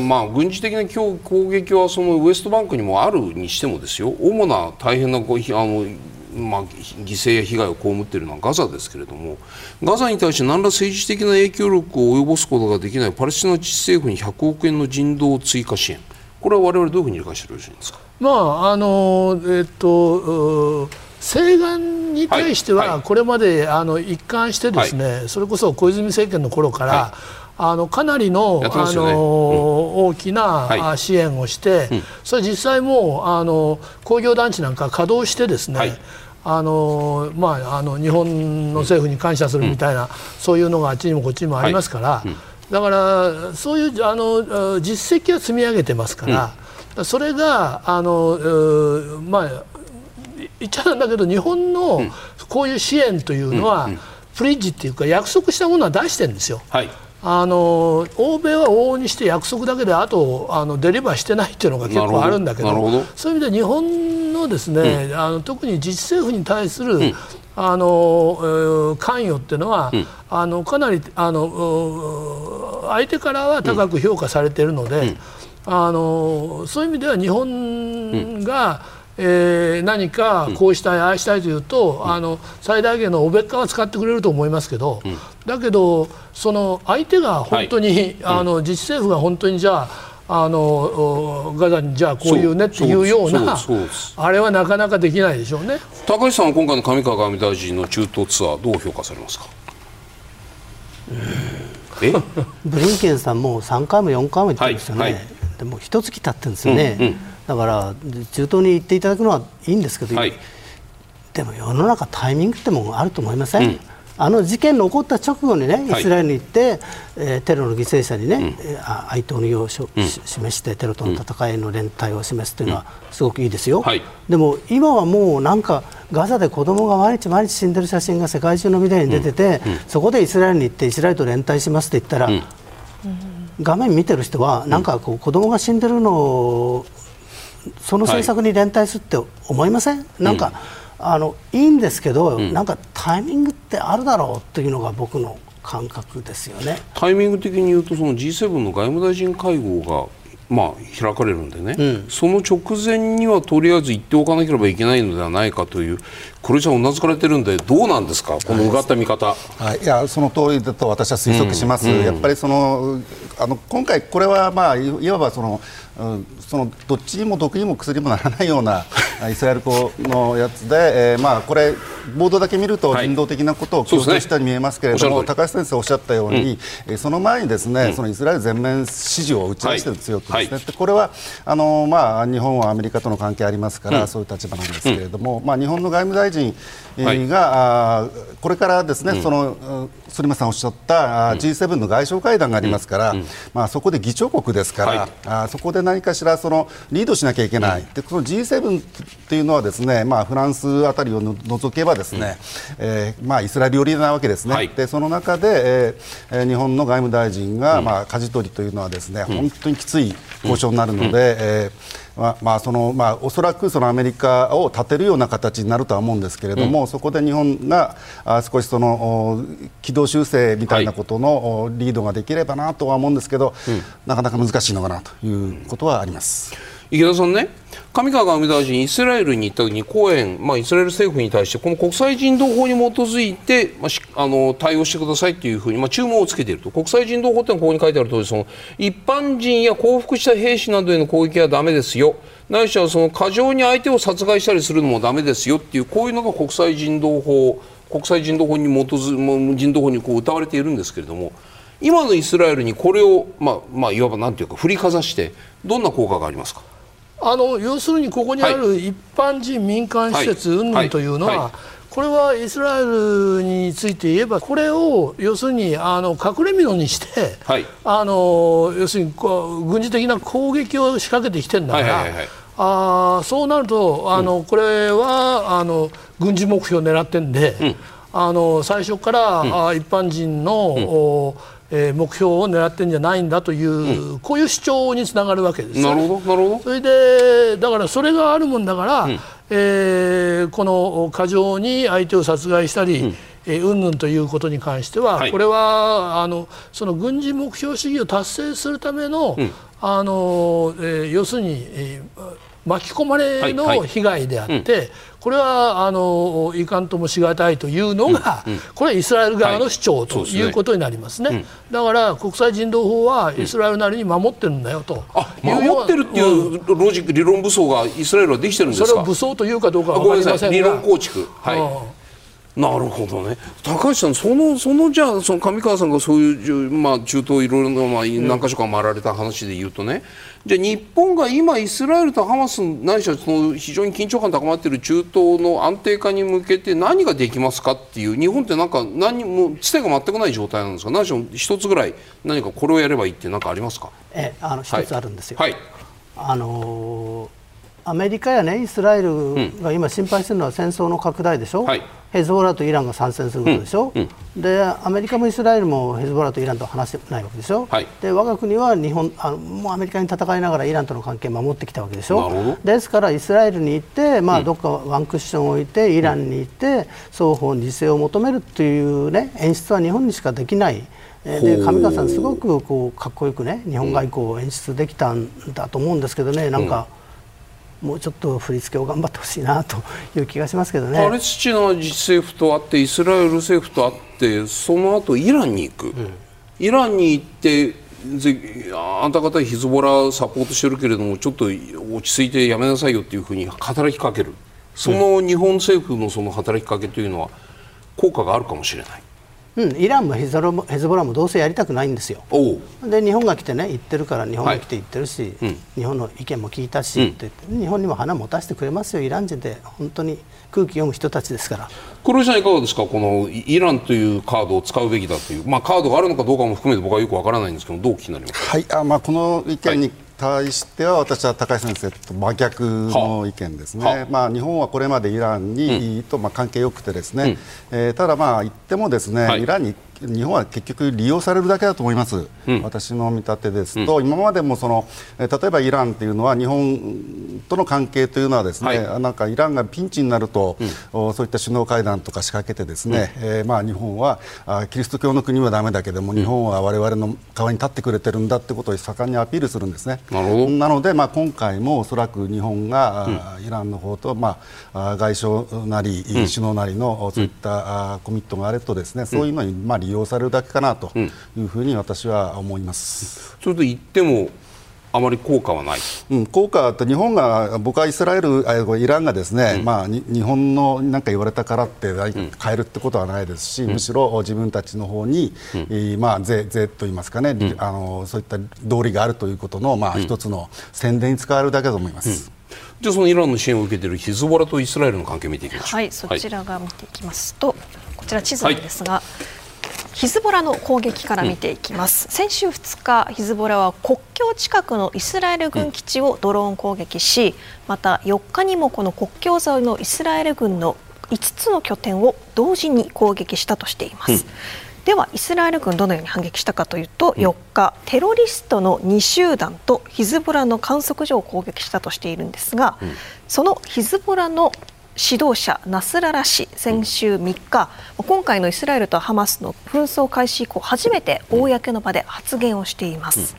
まあ、軍事的な攻撃はそのウエストバンクにもあるにしてもですよ。主な大変なあのまあ、犠牲や被害を被っているのはガザですけれどもガザに対して何ら政治的な影響力を及ぼすことができないパレスチナ自治政府に100億円の人道追加支援。これは我々どういうふうに理解してよろしいんですか？まああのえっと西岸に対してはこれまであの一貫してですね、それこそ小泉政権の頃から、あのかなりの、ね、あの、うん、大きな支援をして、はい、それ実際もうあの工業団地なんか稼働してですね、はい、あのまあ、あの日本の政府に感謝するみたいな、うん、そういうのがあっちにもこっちにもありますから、はい。うん、だからそういうあの実績は積み上げてますから、それがあの、まあ、言っちゃうんだけど日本のこういう支援というのは、プリッジっていうか約束したものは出してるんですよ。はいあの欧米は往々にして約束だけであとあのデリバーしてないっていうのが結構あるんだけどそういう意味で日本のですね、うん、あの特に自治政府に対する、うん、あの関与っていうのは、うん、あのかなりあの相手からは高く評価されているので、あのそういう意味では日本が、えー、何かこうしたい、ああしたいというと、あの最大限のおべっかは使ってくれると思いますけど、だけどその相手が本当に、はい、あの自治政府が本当にじゃああのガザにじゃあこういうねっていうようなあれはなかなかできないでしょうね。高橋さんは今回の上川外務大臣の中東ツアーどう評価されますか？え？ブリンケンさんも3回も4回も言ってるんですよね、はいはい、でも一月経ってるんですよね、うんうん、だから中東に行っていただくのはいいんですけど、はい、でも世の中タイミングってもあると思いません、うんあの事件の起こった直後にね、イスラエルに行って、はい、えー、テロの犠牲者にね、うん、哀悼の意を、うん、示してテロとの戦いの連帯を示すというのはすごくいいですよ、はい、でも今はもうなんかガザで子供が毎日毎日死んでる写真が世界中のメディアに出てて、うん、そこでイスラエルに行ってイスラエルと連帯しますって言ったら、画面見てる人はなんかこう子供が死んでるのをその政策に連帯するって思いません、なんか、あのいいんですけど、うん、なんかタイミングってあるだろうというのが僕の感覚ですよね。タイミング的に言うとその G7 の外務大臣会合がまあ、開かれるんでね、うん、その直前にはとりあえず言っておかなければいけないのではないかというこれじゃうなずかれてるんでどうなんですか？このうがった見方、はい、いやその通りだと私は推測します、うん、やっぱりそのあの今回これはまあいわばそのうん、そのどっちにも毒にも薬にもならないようなイスラエル語のやつで、えー、まあこれボードだけ見ると人道的なことを強調したように見えますけれども、はいね、高橋先生おっしゃったように、うん、その前にですね、うん、そのイスラエル全面支持を打ち出して強くですね、はい、これはあのまあ日本はアメリカとの関係ありますから、そういう立場なんですけれども、まあ日本の外務大臣が、これからですね、その反町さんおっしゃった G7 の外相会談がありますから、まあそこで議長国ですから、あそこで何かしらそのリードしなきゃいけない、でこの G7 というのはですね、まあ、フランスあたりを除けばですね、うん、えー、まあ、イスラエル寄りなわけですね、はい、でその中で、えー、日本の外務大臣が、うん、まあ、舵取りというのはですね、本当にきつい交渉になるので、うん、えーまあそのまあ、おそらくそのアメリカを立てるような形になるとは思うんですけれども、うん、そこで日本があ少しその軌道修正みたいなことのリードができればなとは思うんですけど、はい、なかなか難しいのかなということはあります。池田さんね上川外務大臣、イスラエルに行った時にコエン、まあ、イスラエル政府に対してこの国際人道法に基づいて、まあ、あの対応してくださいというふうに、まあ、注文をつけていると。国際人道法というのはここに書いてある通りそり一般人や降伏した兵士などへの攻撃はだめですよ。ないしはその過剰に相手を殺害したりするのもだめですよっていうこういうのが国際人道法国際人道法に基づ人道法にこう謳われているんですけれども今のイスラエルにこれを、まあまあ、いわばなんていうか振りかざしてどんな効果がありますか？あの要するにここにある一般人、民間施設云々というのは、これはイスラエルについて言えばこれを要するにあの隠れ蓑にして、はい、あの要するにこう軍事的な攻撃を仕掛けてきてるんだから。あそうなるとあの、うん、これはあの軍事目標を狙ってんで、うん、あの最初から、うん、一般人の、えー、目標を狙ってんじゃないんだという、うん、こういう主張につながるわけです、ね、なるほどなるほど。それでだからそれがあるもんだから、うん、えー、この過剰に相手を殺害したり、うん。えー、云々ということに関しては、はい、これはあのその軍事目標主義を達成するための、うん、あのえー、要するに、えー、巻き込まれの被害であって、はいはい、これはあのいかんともしがたいというのが、うんうん、これはイスラエル側の主張とい。うことになりますね、はいすねだから国際人道法はイスラエルなりに守ってるんだよと、あ守ってるっていうロジック、理論武装がイスラエルはできてるんですか？それを武装というかどうかは分かりませんが。理論構築、はいなるほどね。高橋さん、そのそのじゃあその上川さんがそういう、まあ、中東いろいろな、まあ、何か所か回られた話で言うとね、じゃあ日本が今イスラエルとハマスないしはその非常に緊張感高まっている中東の安定化に向けて何ができますかっていう日本ってなんか何もつてが全くない状態なんですか？何しろ一つぐらい何かこれをやればいいって何かありますか？えあの一つあるんですよ。はい、あのーアメリカや、ね、イスラエルが今心配してるのは戦争の拡大でしょ、はい、ヘズボラとイランが参戦することでしょ、うん。うん、でアメリカもイスラエルもヘズボラとイランと話してないわけでしょ、はい、で我が国は日本あのもうアメリカに戦いながらイランとの関係を守ってきたわけでしょ？ですからイスラエルに行って、まあ、どっかワンクッションを置いて、イランに行って、双方に自制を求めるという、ね、演出は日本にしかできない。で上川さん、すごくこうかっこよくね日本外交を演出できたんだと思うんですけどね、なんか。もうちょっと振り付けを頑張ってほしいなという気がしますけどね。パレスチナ政府とあってイスラエル政府とあってその後イランに行く、うん、イランに行ってあんた方ヒズボラサポートしてるけれどもちょっと落ち着いてやめなさいよっていうふうに働きかける。その日本政府のその働きかけというのは効果があるかもしれない。うん、イランもヘズボラもどうせやりたくないんですよ。で日本が来てね言ってるから日本が来て言ってるし、はい。うん、日本の意見も聞いたし、って、日本にも花持たせてくれますよ。イラン人で本当に空気読む人たちですから。黒井さんいかがですか？このイランというカードを使うべきだという、まあ、カードがあるのかどうかも含めて僕はよくわからないんですけどどう気になりますか？はい。あまあこの意見に、はい対しては私は高橋先生と真逆の意見ですね、まあ、日本はこれまでイランに、とまあ関係よくてですね、うん、えー、ただ、まあ言ってもですね、はい、イランに日本は結局利用されるだけだと思います、うん、私の見立てですと、うん、今までもその例えばイランというのは日本との関係というのはですね、はい、なんかイランがピンチになると、うん、そういった首脳会談とか仕掛けてですね、うん、えー、まあ日本はあキリスト教の国はだめだけども日本は我々の側に立ってくれてるんだってことを盛んにアピールするんですね。なので、まあ、今回もおそらく日本が、イランの方と、まあ、外相なり、首脳なりのそういった、コミットがあるとですねそういうのに、まあ、利用されるだけかなというふうに私は思います。それと言ってもあまり効果はない、うん、効果って日本が僕はイスラエル、イランがですね、うん、まあ、日本のなんか言われたからって変えるってことはないですし、うん、むしろ自分たちの方に、うん、えー、まあ、税税と言いますかね、あのそういった道理があるということの、まあ、一つの宣伝に使われるだけだと思います。じゃあそのイランの支援を受けているヒズボラとイスラエルの関係を見ていきましょう。はい、そちらが見ていきますと、こちら地図なんですが、はいヒズボラの攻撃から見ていきます、うん、先週2日ヒズボラは国境近くのイスラエル軍基地をドローン攻撃しまた4日にもこの国境沿いのイスラエル軍の5つの拠点を同時に攻撃したとしています、うん、ではイスラエル軍どのように反撃したかというと4日テロリストの2集団とヒズボラの観測所を攻撃したとしているんですが、うん、そのヒズボラの指導者ナスララ氏先週3日今回のイスラエルとハマスの紛争開始以降初めて公の場で発言をしています。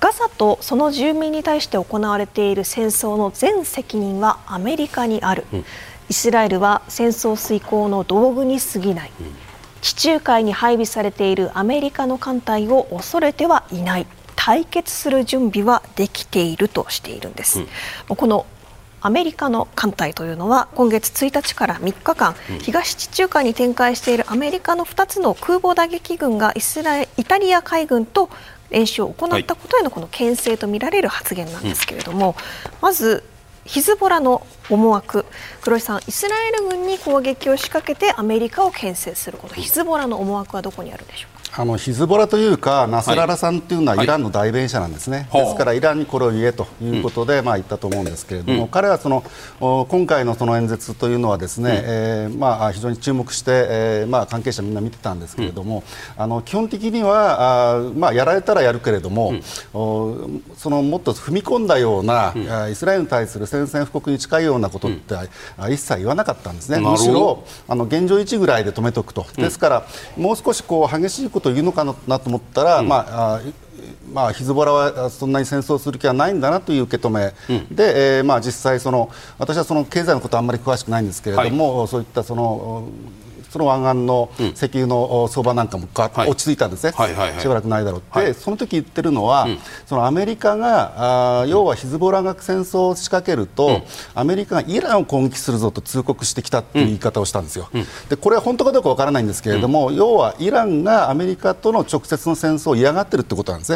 ガザとその住民に対して行われている戦争の全責任はアメリカにある、イスラエルは戦争遂行の道具に過ぎない、地中海に配備されているアメリカの艦隊を恐れてはいない。対決する準備はできているとしているんです、うん、このアメリカの艦隊というのは今月1日から3日間、東地中海に展開しているアメリカの2つの空母打撃軍がイスラエイタリア海軍と演習を行ったことへのこの牽制とみられる発言なんですけれども、まずヒズボラの思惑。黒井さんイスラエル軍に攻撃を仕掛けてアメリカを牽制すること。ヒズボラの思惑はどこにあるでしょうか？あのヒズボラというか、ナスララさんというのはイランの代弁者なんですね、はい、ですからイランにこれを言えということで、うん、まあ、言ったと思うんですけれども、うん、彼はその今回のその演説というのはですね、うん、えー、まあ、非常に注目して、えーまあ、関係者みんな見てたんですけれども、あの基本的にはあ、まあ、やられたらやるけれども、そのもっと踏み込んだような、イスラエルに対する宣戦布告に近いよようなことって、うん、一切言わなかったんですね、むしろあの現状維持ぐらいで止めておくと、ですから、もう少しこう激しいことを言うのかなと思ったら、まあまあ、ヒズボラはそんなに戦争する気はないんだなという受け止め、うん、で、えーまあ、実際その、私はその経済のことはあんまり詳しくないんですけれども、はい、そういったそのその湾岸の石油の相場なんかも落ち着いたんですね、しばらくないだろうって、はい、その時言ってるのは、うん、そのアメリカがあ要はヒズボラが戦争を仕掛けると、うん、アメリカがイランを攻撃するぞと通告してきたっていう言い方をしたんですよ、うん、でこれは本当かどうかわからないんですけれども、要はイランがアメリカとの直接の戦争を嫌がってるってことなんです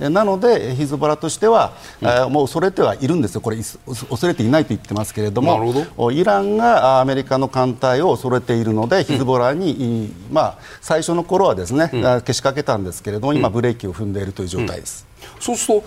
ね、なのでヒズボラとしては、うん、もう恐れてはいるんですよ、これ恐れていないと言ってますけれどもイランがアメリカの艦隊を恐れているのでヒズボラに、まあ、最初の頃はですね、うん、けしかけたんですけれども今、ブレーキを踏んでいるという状態です。そうすると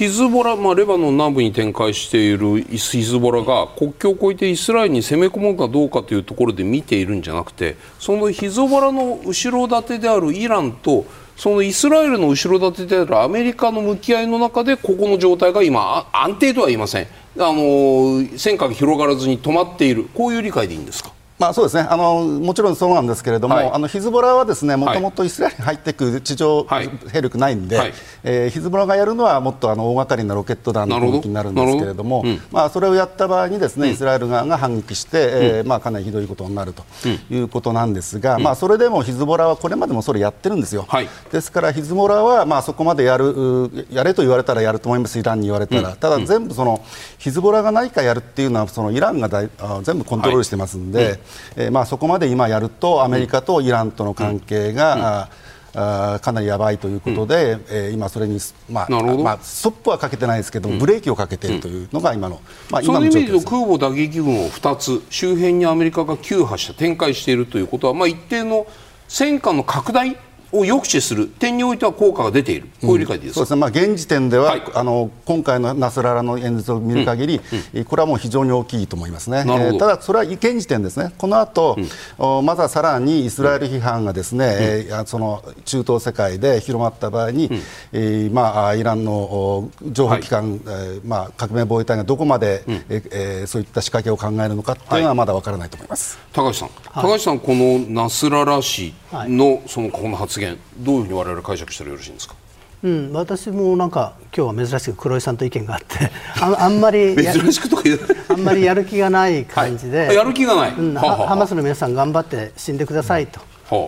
ヒズボラ、まあ、レバノン南部に展開しているヒズボラが国境を越えてイスラエルに攻め込むかどうかというところで見ているんじゃなくてそのヒズボラの後ろ盾であるイランとそのイスラエルの後ろ盾であるアメリカの向き合いの中でここの状態が今安定とは言いませんあの戦火が広がらずに止まっているこういう理解でいいんですかまあ、そうですね。あのもちろんそうなんですけれども、はい、あのヒズボラはですねもともとイスラエルに入っていく地上兵力ないんで、はい、えー、ヒズボラがやるのはもっとあの大掛かりなロケット弾の攻撃になるんですけれども、うん、まあ、それをやった場合にですね、イスラエル側が反撃して、うん、えー、まあ、かなりひどいことになるということなんですが、うん、まあ、それでもヒズボラはこれまでもそれやってるんですよ、はい、ですからヒズボラはまあそこまでやるやれと言われたらやると思います、イランに言われたら、ただ全部そのヒズボラが何かやるっていうのはそのイランがだい全部コントロールしてますんで、はい、えー、まあ、そこまで今やるとアメリカとイランとの関係が、あかなりやばいということで、うん、えー、今、それに、まあまあ、ストップはかけてないですけども、ブレーキをかけているというのが今の、まあ、今のそういう意味で空母打撃群を2つ周辺にアメリカが9発射展開しているということは、まあ、一定の戦火の拡大を抑止する点においては効果が出ている、こういう理解でいいですか、うん、そうですね、まあ、現時点では、はい、あの今回のナスララの演説を見る限り、うん。うん、これはもう非常に大きいと思いますね、えー、ただ、それは現時点ですね、この後、うん、まずはさらにイスラエル批判がですね、うん、その中東世界で広まった場合に、うん、えー、まあ、イランの情報機関、はい、えー、まあ、革命防衛隊がどこまで、うん、えー、そういった仕掛けを考えるのかというのはまだ分からないと思います、はい、高橋さん、高橋さん、このナスララ氏のそのこの発言、どういうふうに我々解釈したらよろしいんですか？うん、私もなんか今日は珍しく黒井さんと意見があって ああんまり珍しくとかあんまりやる気がない感じで、はい、やる気がない、うん、ハマスの皆さん頑張って死んでくださいと、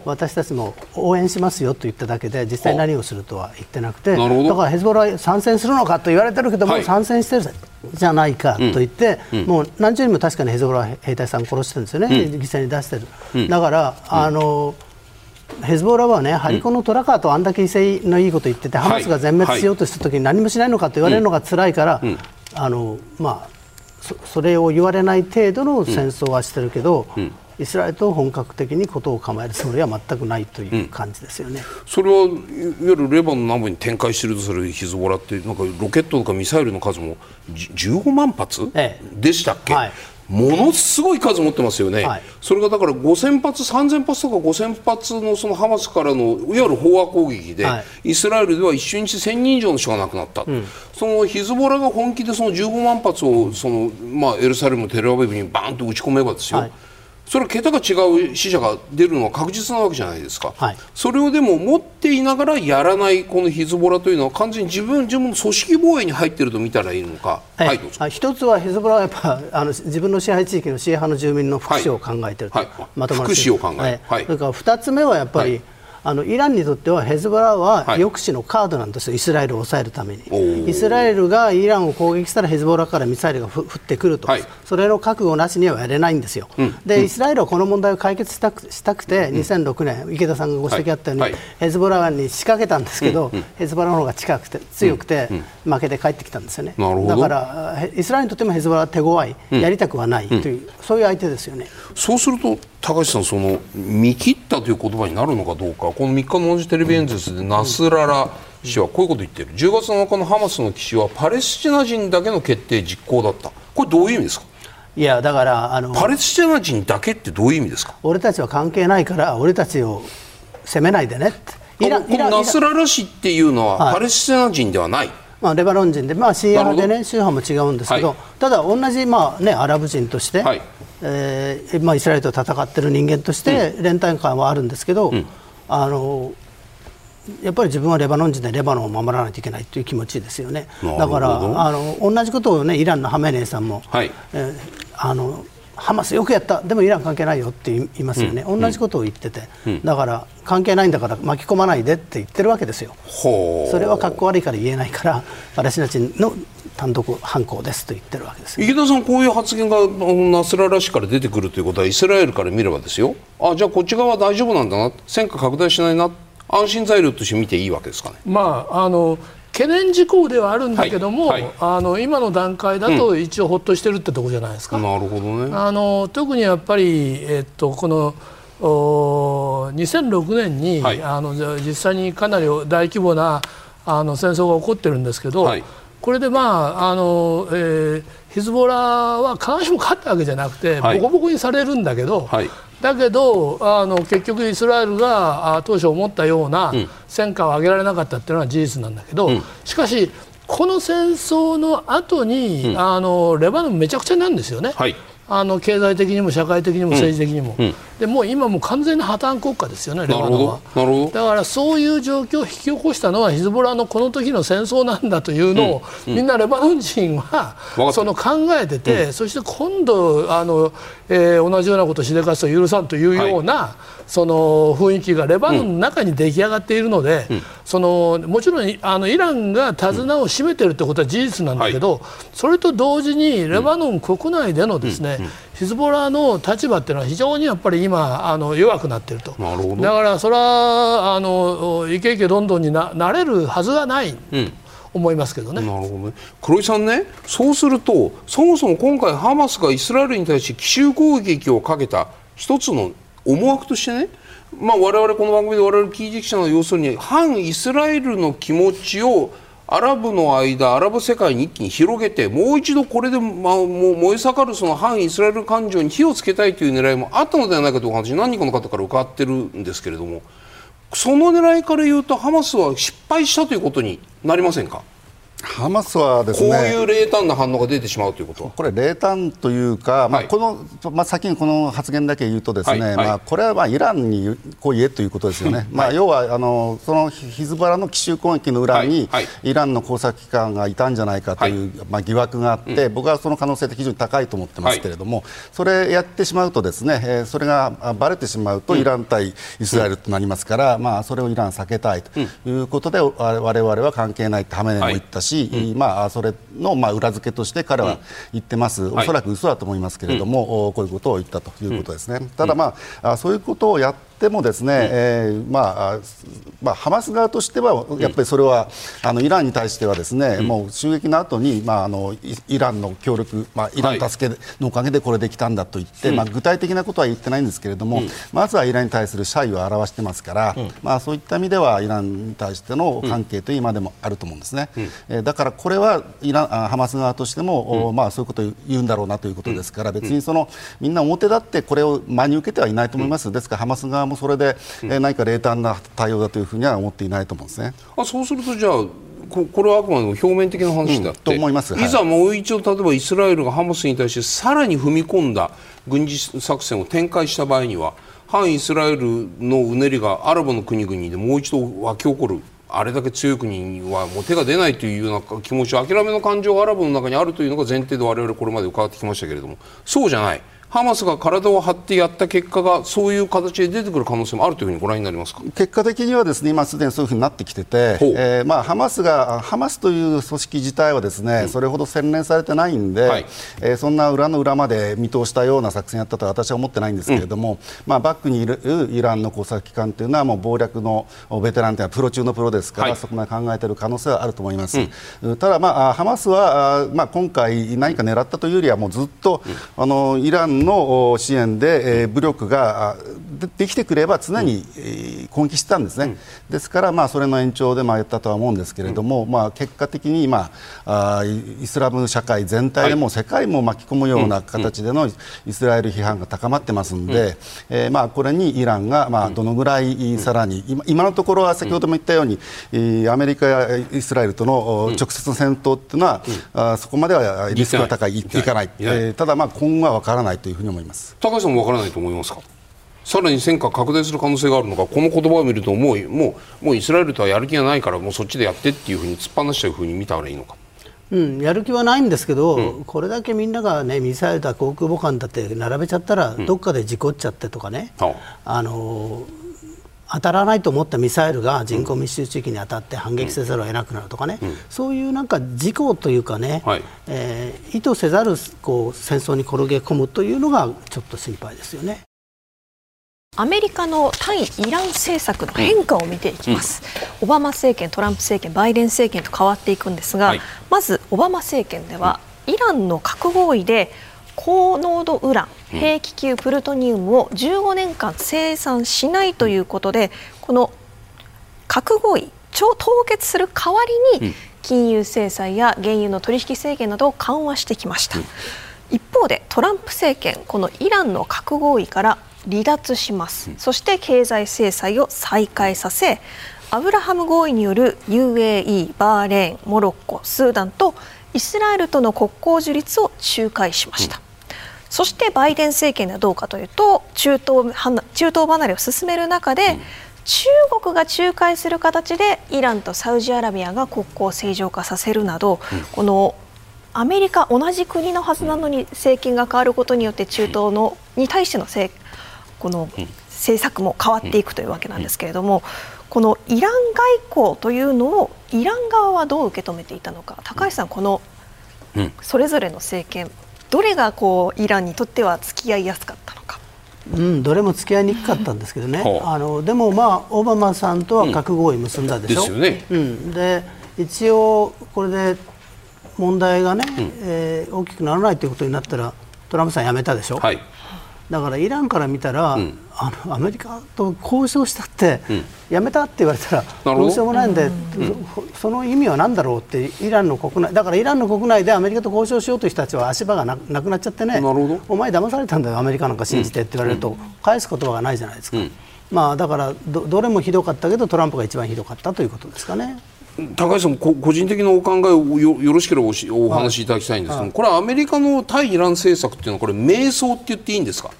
私たちも応援しますよと言っただけで実際何をするとは言ってなくてだからヘズボラ参戦するのかと言われてるけども、はい、参戦してるじゃないかと言って、うん、もう何十人も確かにヘズボラ兵隊さん殺してるんですよね、うん、犠牲に出してる、うん、だから、あのヘズボラはね、ハリコのトラカーとあんだけ威勢のいいこと言ってて、ハマスが全滅しようとしたときに何もしないのかと言われるのが辛いから、あのまあそ、それを言われない程度の戦争はしてるけど、イスラエルと本格的にことを構えるつもりは全くないという感じですよね、うん、それはいわゆるレバノン南部に展開しているとするヒズボラってなんかロケットとかミサイルの数も15万発、ええ、でしたっけ、はい、ものすごい数持ってますよね、はい、それがだから5000発、3000発とか5000発のそのハマスからのいわゆる飽和攻撃で、はい、イスラエルでは一瞬にして1000人以上の人が亡くなった、うん、そのヒズボラが本気でその15万発をその、まあ、エルサレム、テルアビブにバーンと打ち込めばですよ。はいそれは桁が違う死者が出るのは確実なわけじゃないですか、はい、それをでも持っていながらやらないこのヒズボラというのは完全に自分自分の組織防衛に入っていると見たらいいのか、はい、はい、一つはヒズボラはやっぱあの自分の支配地域のシー派の住民の福祉を考えていると、はい、まとま福祉を考える、はい、それから2つ目はやっぱり、あのイランにとってはヘズボラは抑止のカードなんですよ、イスラエルを抑えるために。イスラエルがイランを攻撃したらヘズボラからミサイルが降ってくると、はい、それの覚悟なしにはやれないんですよ。うん、で、イスラエルはこの問題を解決したくしたくて、2006年、池田さんがご指摘あったように、はい、ヘズボラに仕掛けたんですけど、うん、ヘズボラの方が近くて強くて、負けて帰ってきたんですよね。だからイスラエルにとってもヘズボラは手強い、やりたくはないという、そういう相手ですよね。そうすると高橋さんその見切ったという言葉になるのかどうかこの3日の同じテレビ演説でナスララ氏はこういうこと言ってる。10月7日のハマスの基地はパレスチナ人だけの決定実行だった。これどういう意味ですか？いやだからあのパレスチナ人だけってどういう意味ですか？俺たちは関係ないから俺たちを責めないでねって。イラこのナスララ氏っていうのはパレスチナ人ではない、まあ、レバノン人で、まあ、シーア派でね宗派も違うんですけど、はい、ただ同じ、まあね、アラブ人として、はい、えー、まあ、イスラエルと戦っている人間として連帯感はあるんですけど、うん、あのやっぱり自分はレバノン人でレバノンを守らないといけないという気持ちですよね。だからあの同じことを、ね、イランのハメネイさんも、はい、えー、あのハマスよくやった。でもイラン関係ないよって言いますよね、うん、同じことを言ってて、うん、だから関係ないんだから巻き込まないでって言ってるわけですよ、それはかっこ悪いから言えないからパレスチナ人の単独犯行ですと言ってるわけです、池田さん、こういう発言がナスララ氏から出てくるということはイスラエルから見ればですよ。あじゃあこっち側は大丈夫なんだな。戦火拡大しないな。安心材料として見ていいわけですかね。まああの懸念事項ではあるんだけども、はいはい、あの今の段階だと一応ほっとしてるってとこじゃないですか。うん、なるほどね。あの特にやっぱりえっとこのお2006年に、はい、あの実際にかなり大規模なあの戦争が起こってるんですけど、これでまああの、えー、ヒズボラは必ずしも勝ったわけじゃなくて、ボコボコにされるんだけど、だけどあの結局イスラエルがあ当初思ったような戦果を上げられなかったっていうのは事実なんだけど、うん、しかしこの戦争の後に、うん、あのレバノンめちゃくちゃなんですよね。はい。あの経済的にも社会的にも政治的にも、うん。うん、でもう今も完全な破綻国家ですよね、レバノンは。だからそういう状況を引き起こしたのはヒズボラのこの時の戦争なんだというのを、うん、みんなレバノン人はその考えてて、そして今度あの、えー、同じようなことをしでかすと許さんというような、はい、その雰囲気がレバノンの中に出来上がっているので、そのもちろんあのイランが手綱を占めているということは事実なんだけど、はい、それと同時にレバノン国内でのですね、ヒズボラの立場っていうのは非常にやっぱり今あの弱くなっているとだからそれはあのイケイケどんどんにななれるはずがない。うん思いますけどね。なるほどね。黒井さんね、そうすると、そもそも今回ハマスがイスラエルに対して奇襲攻撃をかけた一つの思惑としてね、まあ我々この番組で我々記事記者の要するに反イスラエルの気持ちをアラブの間アラブ世界に一気に広げてもう一度これで、まあ、もう燃え盛るその反イスラエル感情に火をつけたいという狙いもあったのではないかというお話何人かの方から伺ってるんですけれどもその狙いから言うとハマスは失敗したということになりませんか？ハマスはですねこういう冷淡な反応が出てしまうということこれ、冷淡というか、まあ、このまあ、先にこの発言だけ言うと、ですね、はい。はい、まあ、これはまあイランにこう言えということですよね、まあ、要はあのそのヒズボラの奇襲攻撃の裏に、イランの工作機関がいたんじゃないかという、まあ、疑惑があって、僕はその可能性って非常に高いと思ってますけれども、それやってしまうと、ですね、えー、それがばれてしまうと、イラン対イスラエルとなりますから、まあ、それをイラン避けたいということで、われわれは関係ないってハメネも言ったし、まあそれのまあ裏付けとして彼は言ってます、うん、おそらく嘘だと思いますけれども、うん、こういうことを言ったということですね。ただ、まあ、そういうことをやってもですね、うん、えー、まあまあ、ハマス側としてはやっぱりそれは、あのイランに対してはですね、もう襲撃の後にまああのイランの協力、まあ、イラン助けのおかげでこれできたんだと言って、まあ、具体的なことは言ってないんですけれども、まずはイランに対する謝意を表してますから、まあ、そういった意味ではイランに対しての関係という今でもあると思うんですね。えー、だからこれはイランハマス側としても、うん、まあ、そういうことを言うんだろうなということですから、別にそのみんな表立ってこれを真に受けてはいないと思います、ですからハマス側もそれで、えー、何か冷淡な対応だというふうには思っていないと思うんですね。あそうするとじゃあここれはあくまでも表面的な話であって、うん、と思います、い、ざもう一度例えばイスラエルがハマスに対してさらに踏み込んだ軍事作戦を展開した場合には反イスラエルのうねりがアラブの国々でもう一度湧き起こるあれだけ強い国にはもう手が出ないというような気持ち諦めの感情がアラブの中にあるというのが前提で我々これまで伺ってきましたけれどもそうじゃないハマスが体を張ってやった結果がそういう形で出てくる可能性もあるというふうにご覧になりますか？結果的にはですね今すでにそういうふうになってきてて、えー、まあハマスがハマスという組織自体はですね、うん、それほど洗練されてないんで、はい、えー、そんな裏の裏まで見通したような作戦やったとは私は思ってないんですけれども、うん、まあバックにいるイランの工作機関というのはもう謀略のベテランというのはプロ中のプロですから、はい、そこまで考えている可能性はあると思います。うん、ただまあハマスはまあ今回何か狙ったというよりはもうずっと、あのイランの支援で、えー、武力ができてくれば常に、攻撃してたんですね、うん、ですから、まあ、それの延長でまあやったとは思うんですけれども、うん、まあ、結果的に今あイスラム社会全体でも世界も巻き込むような形でのイスラエル批判が高まってますので、うん、えー、まあ、これにイランがまあどのぐらいさらに今今のところは先ほども言ったように、アメリカやイスラエルとの直接の戦闘というのは、あそこまではリスクが高い、いかない、えー、ただ、まあ、今後は分からないというふうに思います。高橋さんも分からないと思いますか？さらに戦火拡大する可能性があるのか？この言葉を見るともうもうもうイスラエルとはやる気がないからもうそっちでやってっていうふうに突っ放しちゃうふうに見たらいいのか？うん、やる気はないんですけど、うん、これだけみんなが、ね、ミサイルだ航空母艦だって並べちゃったら、どっかで事故っちゃってとかね、うん、あの当たらないと思ったミサイルが人口密集地域に当たって反撃せざるを得なくなるとかね、うん、そういうなんか事故というかね、はい、えー、意図せざるこう戦争に転げ込むというのがちょっと心配ですよね。アメリカの対イラン政策の変化を見ていきます、うん、オバマ政権、トランプ政権、バイデン政権と変わっていくんですが、はい、まずオバマ政権では、イランの核合意で高濃度ウラン、兵器級プルトニウムを15年間生産しないということで、この核合意、凍結する代わりに金融制裁や原油の取引制限などを緩和してきました。一方でトランプ政権、このイランの核合意から離脱します、そして経済制裁を再開させアブラハム合意による UAE、バーレーン、モロッコ、スーダンとイスラエルとの国交樹立を仲介しました。そしてバイデン政権ではどうかというと中東中東離れを進める中で、中国が仲介する形でイランとサウジアラビアが国交を正常化させるなど、このアメリカ同じ国のはずなのに政権が変わることによって中東のに対してのこの政策も変わっていくというわけなんですけれども、このイラン外交というのをイラン側はどう受け止めていたのか。高橋さん、このそれぞれの政権どれがこうイランにとっては付き合いやすかったのか。うん、どれも付き合いにくかったんですけどね、あのでも、まあ、オバマさんとは核合意結んだでしょ、うん、ね。うん、で一応、これで問題がね、うん、えー、大きくならないということになったらトランプさん辞めたでしょ、はい、だからイランから見たら、うん、あのアメリカと交渉したって、うん、やめたって言われたらど。うしようもないんで、うん、その意味は何だろうってイランの国内だからイランの国内でアメリカと交渉しようという人たちは足場がなくなっちゃってね。お前騙されたんだよアメリカなんか信じてって言われると、返す言葉がないじゃないですか。まあ、だからどどれもひどかったけどトランプが一番ひどかったということですかね。高橋さん個人的なお考えをよよろしければおお話しいただきたいんですけど、これはアメリカの対イラン政策っていうのはこれ迷走って言っていいんですか？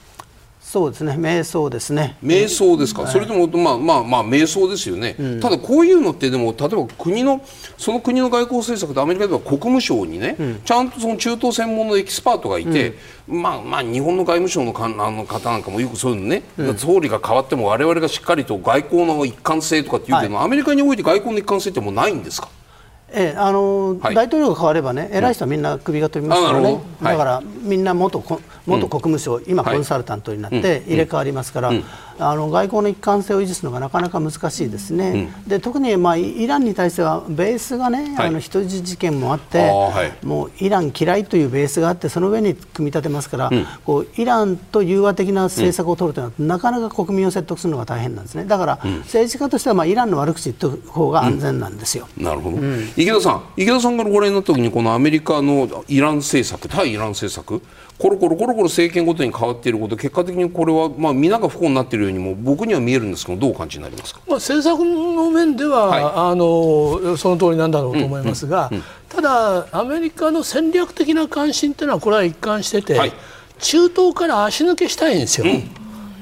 そうですね、瞑想ですね。瞑想ですか、はい、それとも、まあ、まあ、まあ、瞑想ですよね。うん、ただ、こういうのって、でも、例えば国の、その国の外交政策で、アメリカでは国務省にね、うん、ちゃんとその中東専門のエキスパートがいて。うん、まあ、まあ、日本の外務省のか、あの方なんかも、よくそういうのね、総理が変わっても、我々がしっかりと外交の一貫性とかっていうけど、はい、アメリカにおいて外交の一貫性ってもうないんですか？ええあの、はい、大統領が変わればね、偉い人はみんな首が飛びますからね、だからみんな元元国務省、今、コンサルタントになって入れ替わりますから、あの外交の一貫性を維持するのがなかなか難しいですね、で特に、まあ、イランに対してはベースがね、あの人質事件もあって、もうイラン嫌いというベースがあって、その上に組み立てますから、こうイランと融和的な政策を取るというのは、なかなか国民を説得するのが大変なんですね、だから、政治家としては、まあ、イランの悪口言った方が安全なんですよ。なるほど、池田さん、池田さんからご覧になったときに、このアメリカのイラン政策、対イラン政策、コロコロコロコロ政権ごとに変わっていること結果的にこれはまあ皆が不幸になっているようにも僕には見えるんですけどどうお感じになりますか、まあ、政策の面では、はい、あのその通りなんだろうと思いますが、うんうん。うん、ただアメリカの戦略的な関心というのはこれは一貫してて、はい、中東から足抜けしたいんですよ、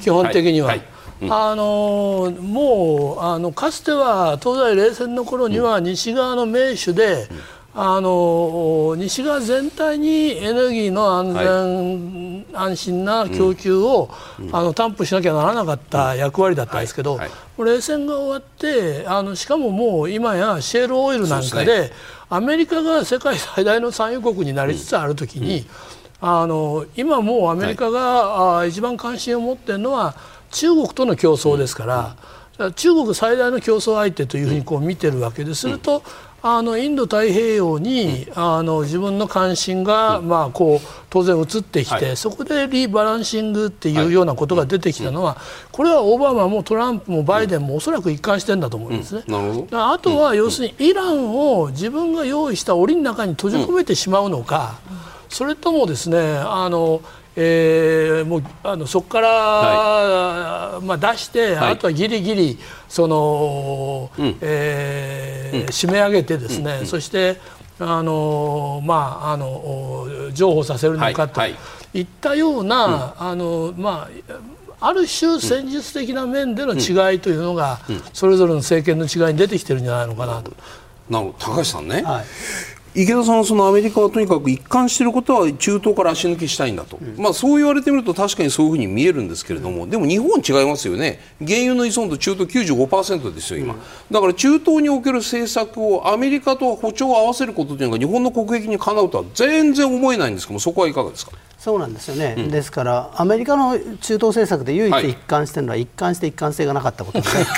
基本的には。はいあのもうあのかつては東西冷戦の頃には西側の盟主で、あの西側全体にエネルギーの安全、はい、安心な供給を、うん、あの担保しなきゃならなかった役割だったんですけど、はい。はい、冷戦が終わってあのしかももう今やシェールオイルなんかで、ね、アメリカが世界最大の産油国になりつつあるときに、うん、あの今もうアメリカが、はい、一番関心を持っているのは中国との競争ですから。うん中国最大の競争相手というふうにこう見てるわけですると、あのインド太平洋に、うん、あの自分の関心が、うん、まあ、こう当然移ってきて、はい、そこでリバランシングっていうようなことが出てきたのは、はい、これはオバマもトランプもバイデンもおそらく一貫してんだと思うんですね。あとは要するにイランを自分が用意した檻の中に閉じ込めてしまうのか、それともですねあのえー、もうあのそこから、はい、まあ、出して、はい、あとはぎりぎりその、うん、えーうん、締め上げてですね、うん、そしてあのまああの譲歩させるのかとい。ったような、あのまあある種戦術的な面での違いというのが、それぞれの政権の違いに出てきてるんじゃないのかなと。なる高橋さんね、はい池田さんはそのアメリカはとにかく一貫していることは中東から足抜きしたいんだと、うん、まあ、そう言われてみると確かにそういうふうに見えるんですけれども、でも日本違いますよね。原油の依存度中東95%ですよ今、だから中東における政策をアメリカと歩調を合わせることというのが日本の国益にかなうとは全然思えないんですけどもそこはいかがですか？そうなんですよね、うん、ですからアメリカの中東政策で唯一一貫しているのは、一貫して一貫性がなかったことですね。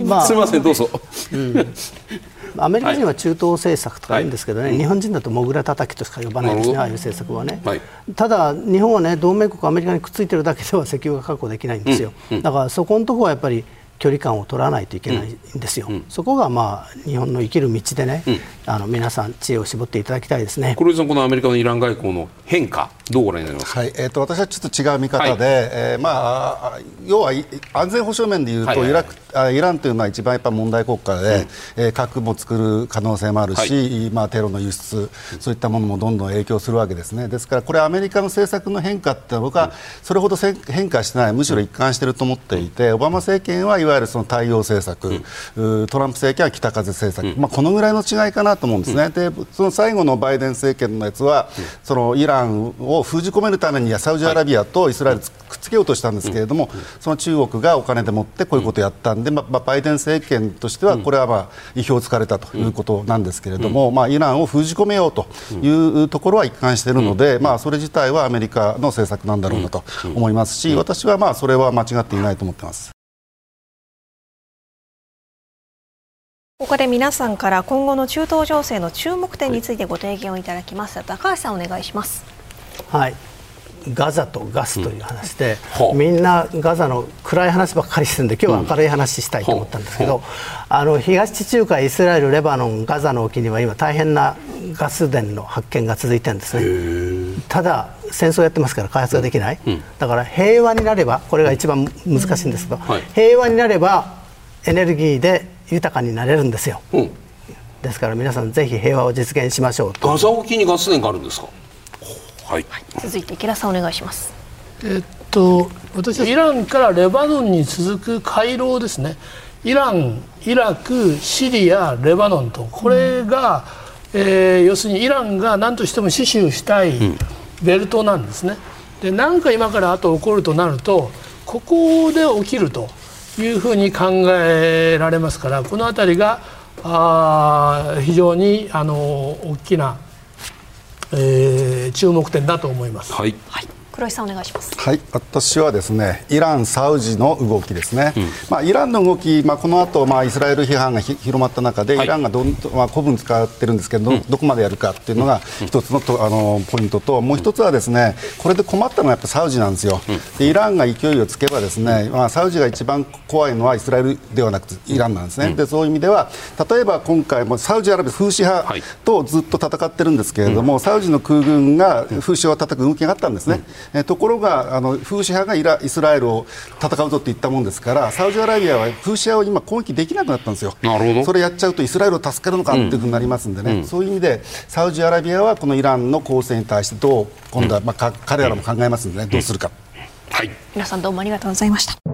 まあ、すみませんどうぞ、うんアメリカ人は中東政策とか言うんですけどね、はい、日本人だともぐらたたきとしか呼ばないですね、ああいう政策はね、はい、ただ、日本はね同盟国アメリカにくっついてるだけでは石油が確保できないんですよ、うんうん、だからそこのところはやっぱり距離感を取らないといけないんですよ、うん、そこがまあ日本の生きる道でね、うん、あの皆さん、知恵を絞っていただきたいですね。黒井さん、このアメリカのイラン外交の変化、どうご覧になりますか、はいえーと、私はちょっと違う見方で、はい、えー、まあ、要は安全保障面でいうと、はいはいはい、イラクあイランというのは一番やっぱ問題国家で、うん、えー、核も作る可能性もあるし、はい、まあ、テロの輸出、そういったものもどんどん影響するわけですね、ですから、これ、アメリカの政策の変化って僕はそれほど変化してない、むしろ一貫していると思っていて、オバマ政権はいわゆるその対応政策、うん、トランプ政権は北風政策、うん、まあ、このぐらいの違いかなと思うんですね、うん、でその最後のバイデン政権のやつは、そのイランを封じ込めるためにサウジアラビアとイスラエルくっつけようとしたんですけれども、その中国がお金でもってこういうことをやったんで、まあ、バイデン政権としてはこれはまあ意表をつかれたということなんですけれども、まあ、イランを封じ込めようというところは一貫しているので、まあ、それ自体はアメリカの政策なんだろうなと思いますし私はまあそれは間違っていないと思っています。ここで皆さんから今後の中東情勢の注目点についてご提言をいただきます。高橋さんお願いします。はい。ガザとガスという話で、うん、みんなガザの暗い話ばっかりしてるんで今日は明るい話したいと思ったんですけど、う。ん、あの東地中海イスラエルレバノンガザの沖には今大変なガス田の発見が続いてるんですね。ただ戦争やってますから開発ができない、うん、だから平和になればこれが一番難しいんですけど、はい、平和になればエネルギーで豊かになれるんですよ、うん、ですから皆さんぜひ平和を実現しましょうガザ沖にガス田があるんですか？はい、続いて池田さんお願いします。えっと私はイランからレバノンに続く回廊ですね。イランイラクシリアレバノンと。これが、うん、えー、要するにイランが何としても死守したいベルトなんですね、で何か今から後起こるとなるとここで起きるというふうに考えられますからこの辺りがあ非常にあの大きな、えー、注目点だと思います。はい、はい黒井さんお願いします。はい、私はですね、イランサウジの動きですね。うん、まあイランの動き、まあこの後まあイスラエル批判が広まった中で、はい、イランがどんまあ古文使ってるんですけど、うん、どこまでやるかっていうのが一つのとあのポイントと、もう一つはですね、これで困ったのはやっぱサウジなんですよ。でイランが勢いをつけばですね、まあサウジが一番怖いのはイスラエルではなくてイランなんですね。でそういう意味では例えば今回もサウジアラビア風刺派とずっと戦ってるんですけれども、サウジの空軍が風刺を叩く動きがあったんですね。えところがあの風刺派がイライスラエルを戦うぞって言ったもんですからサウジアラビアは風刺派を今攻撃できなくなったんですよ。なるほど。それやっちゃうとイスラエルを助かるのかっていうふうになりますんでね、うん、そういう意味でサウジアラビアはこのイランの攻勢に対してどう今度は、まあ、彼らも考えますんでね。どうするか、はい、皆さんどうもありがとうございました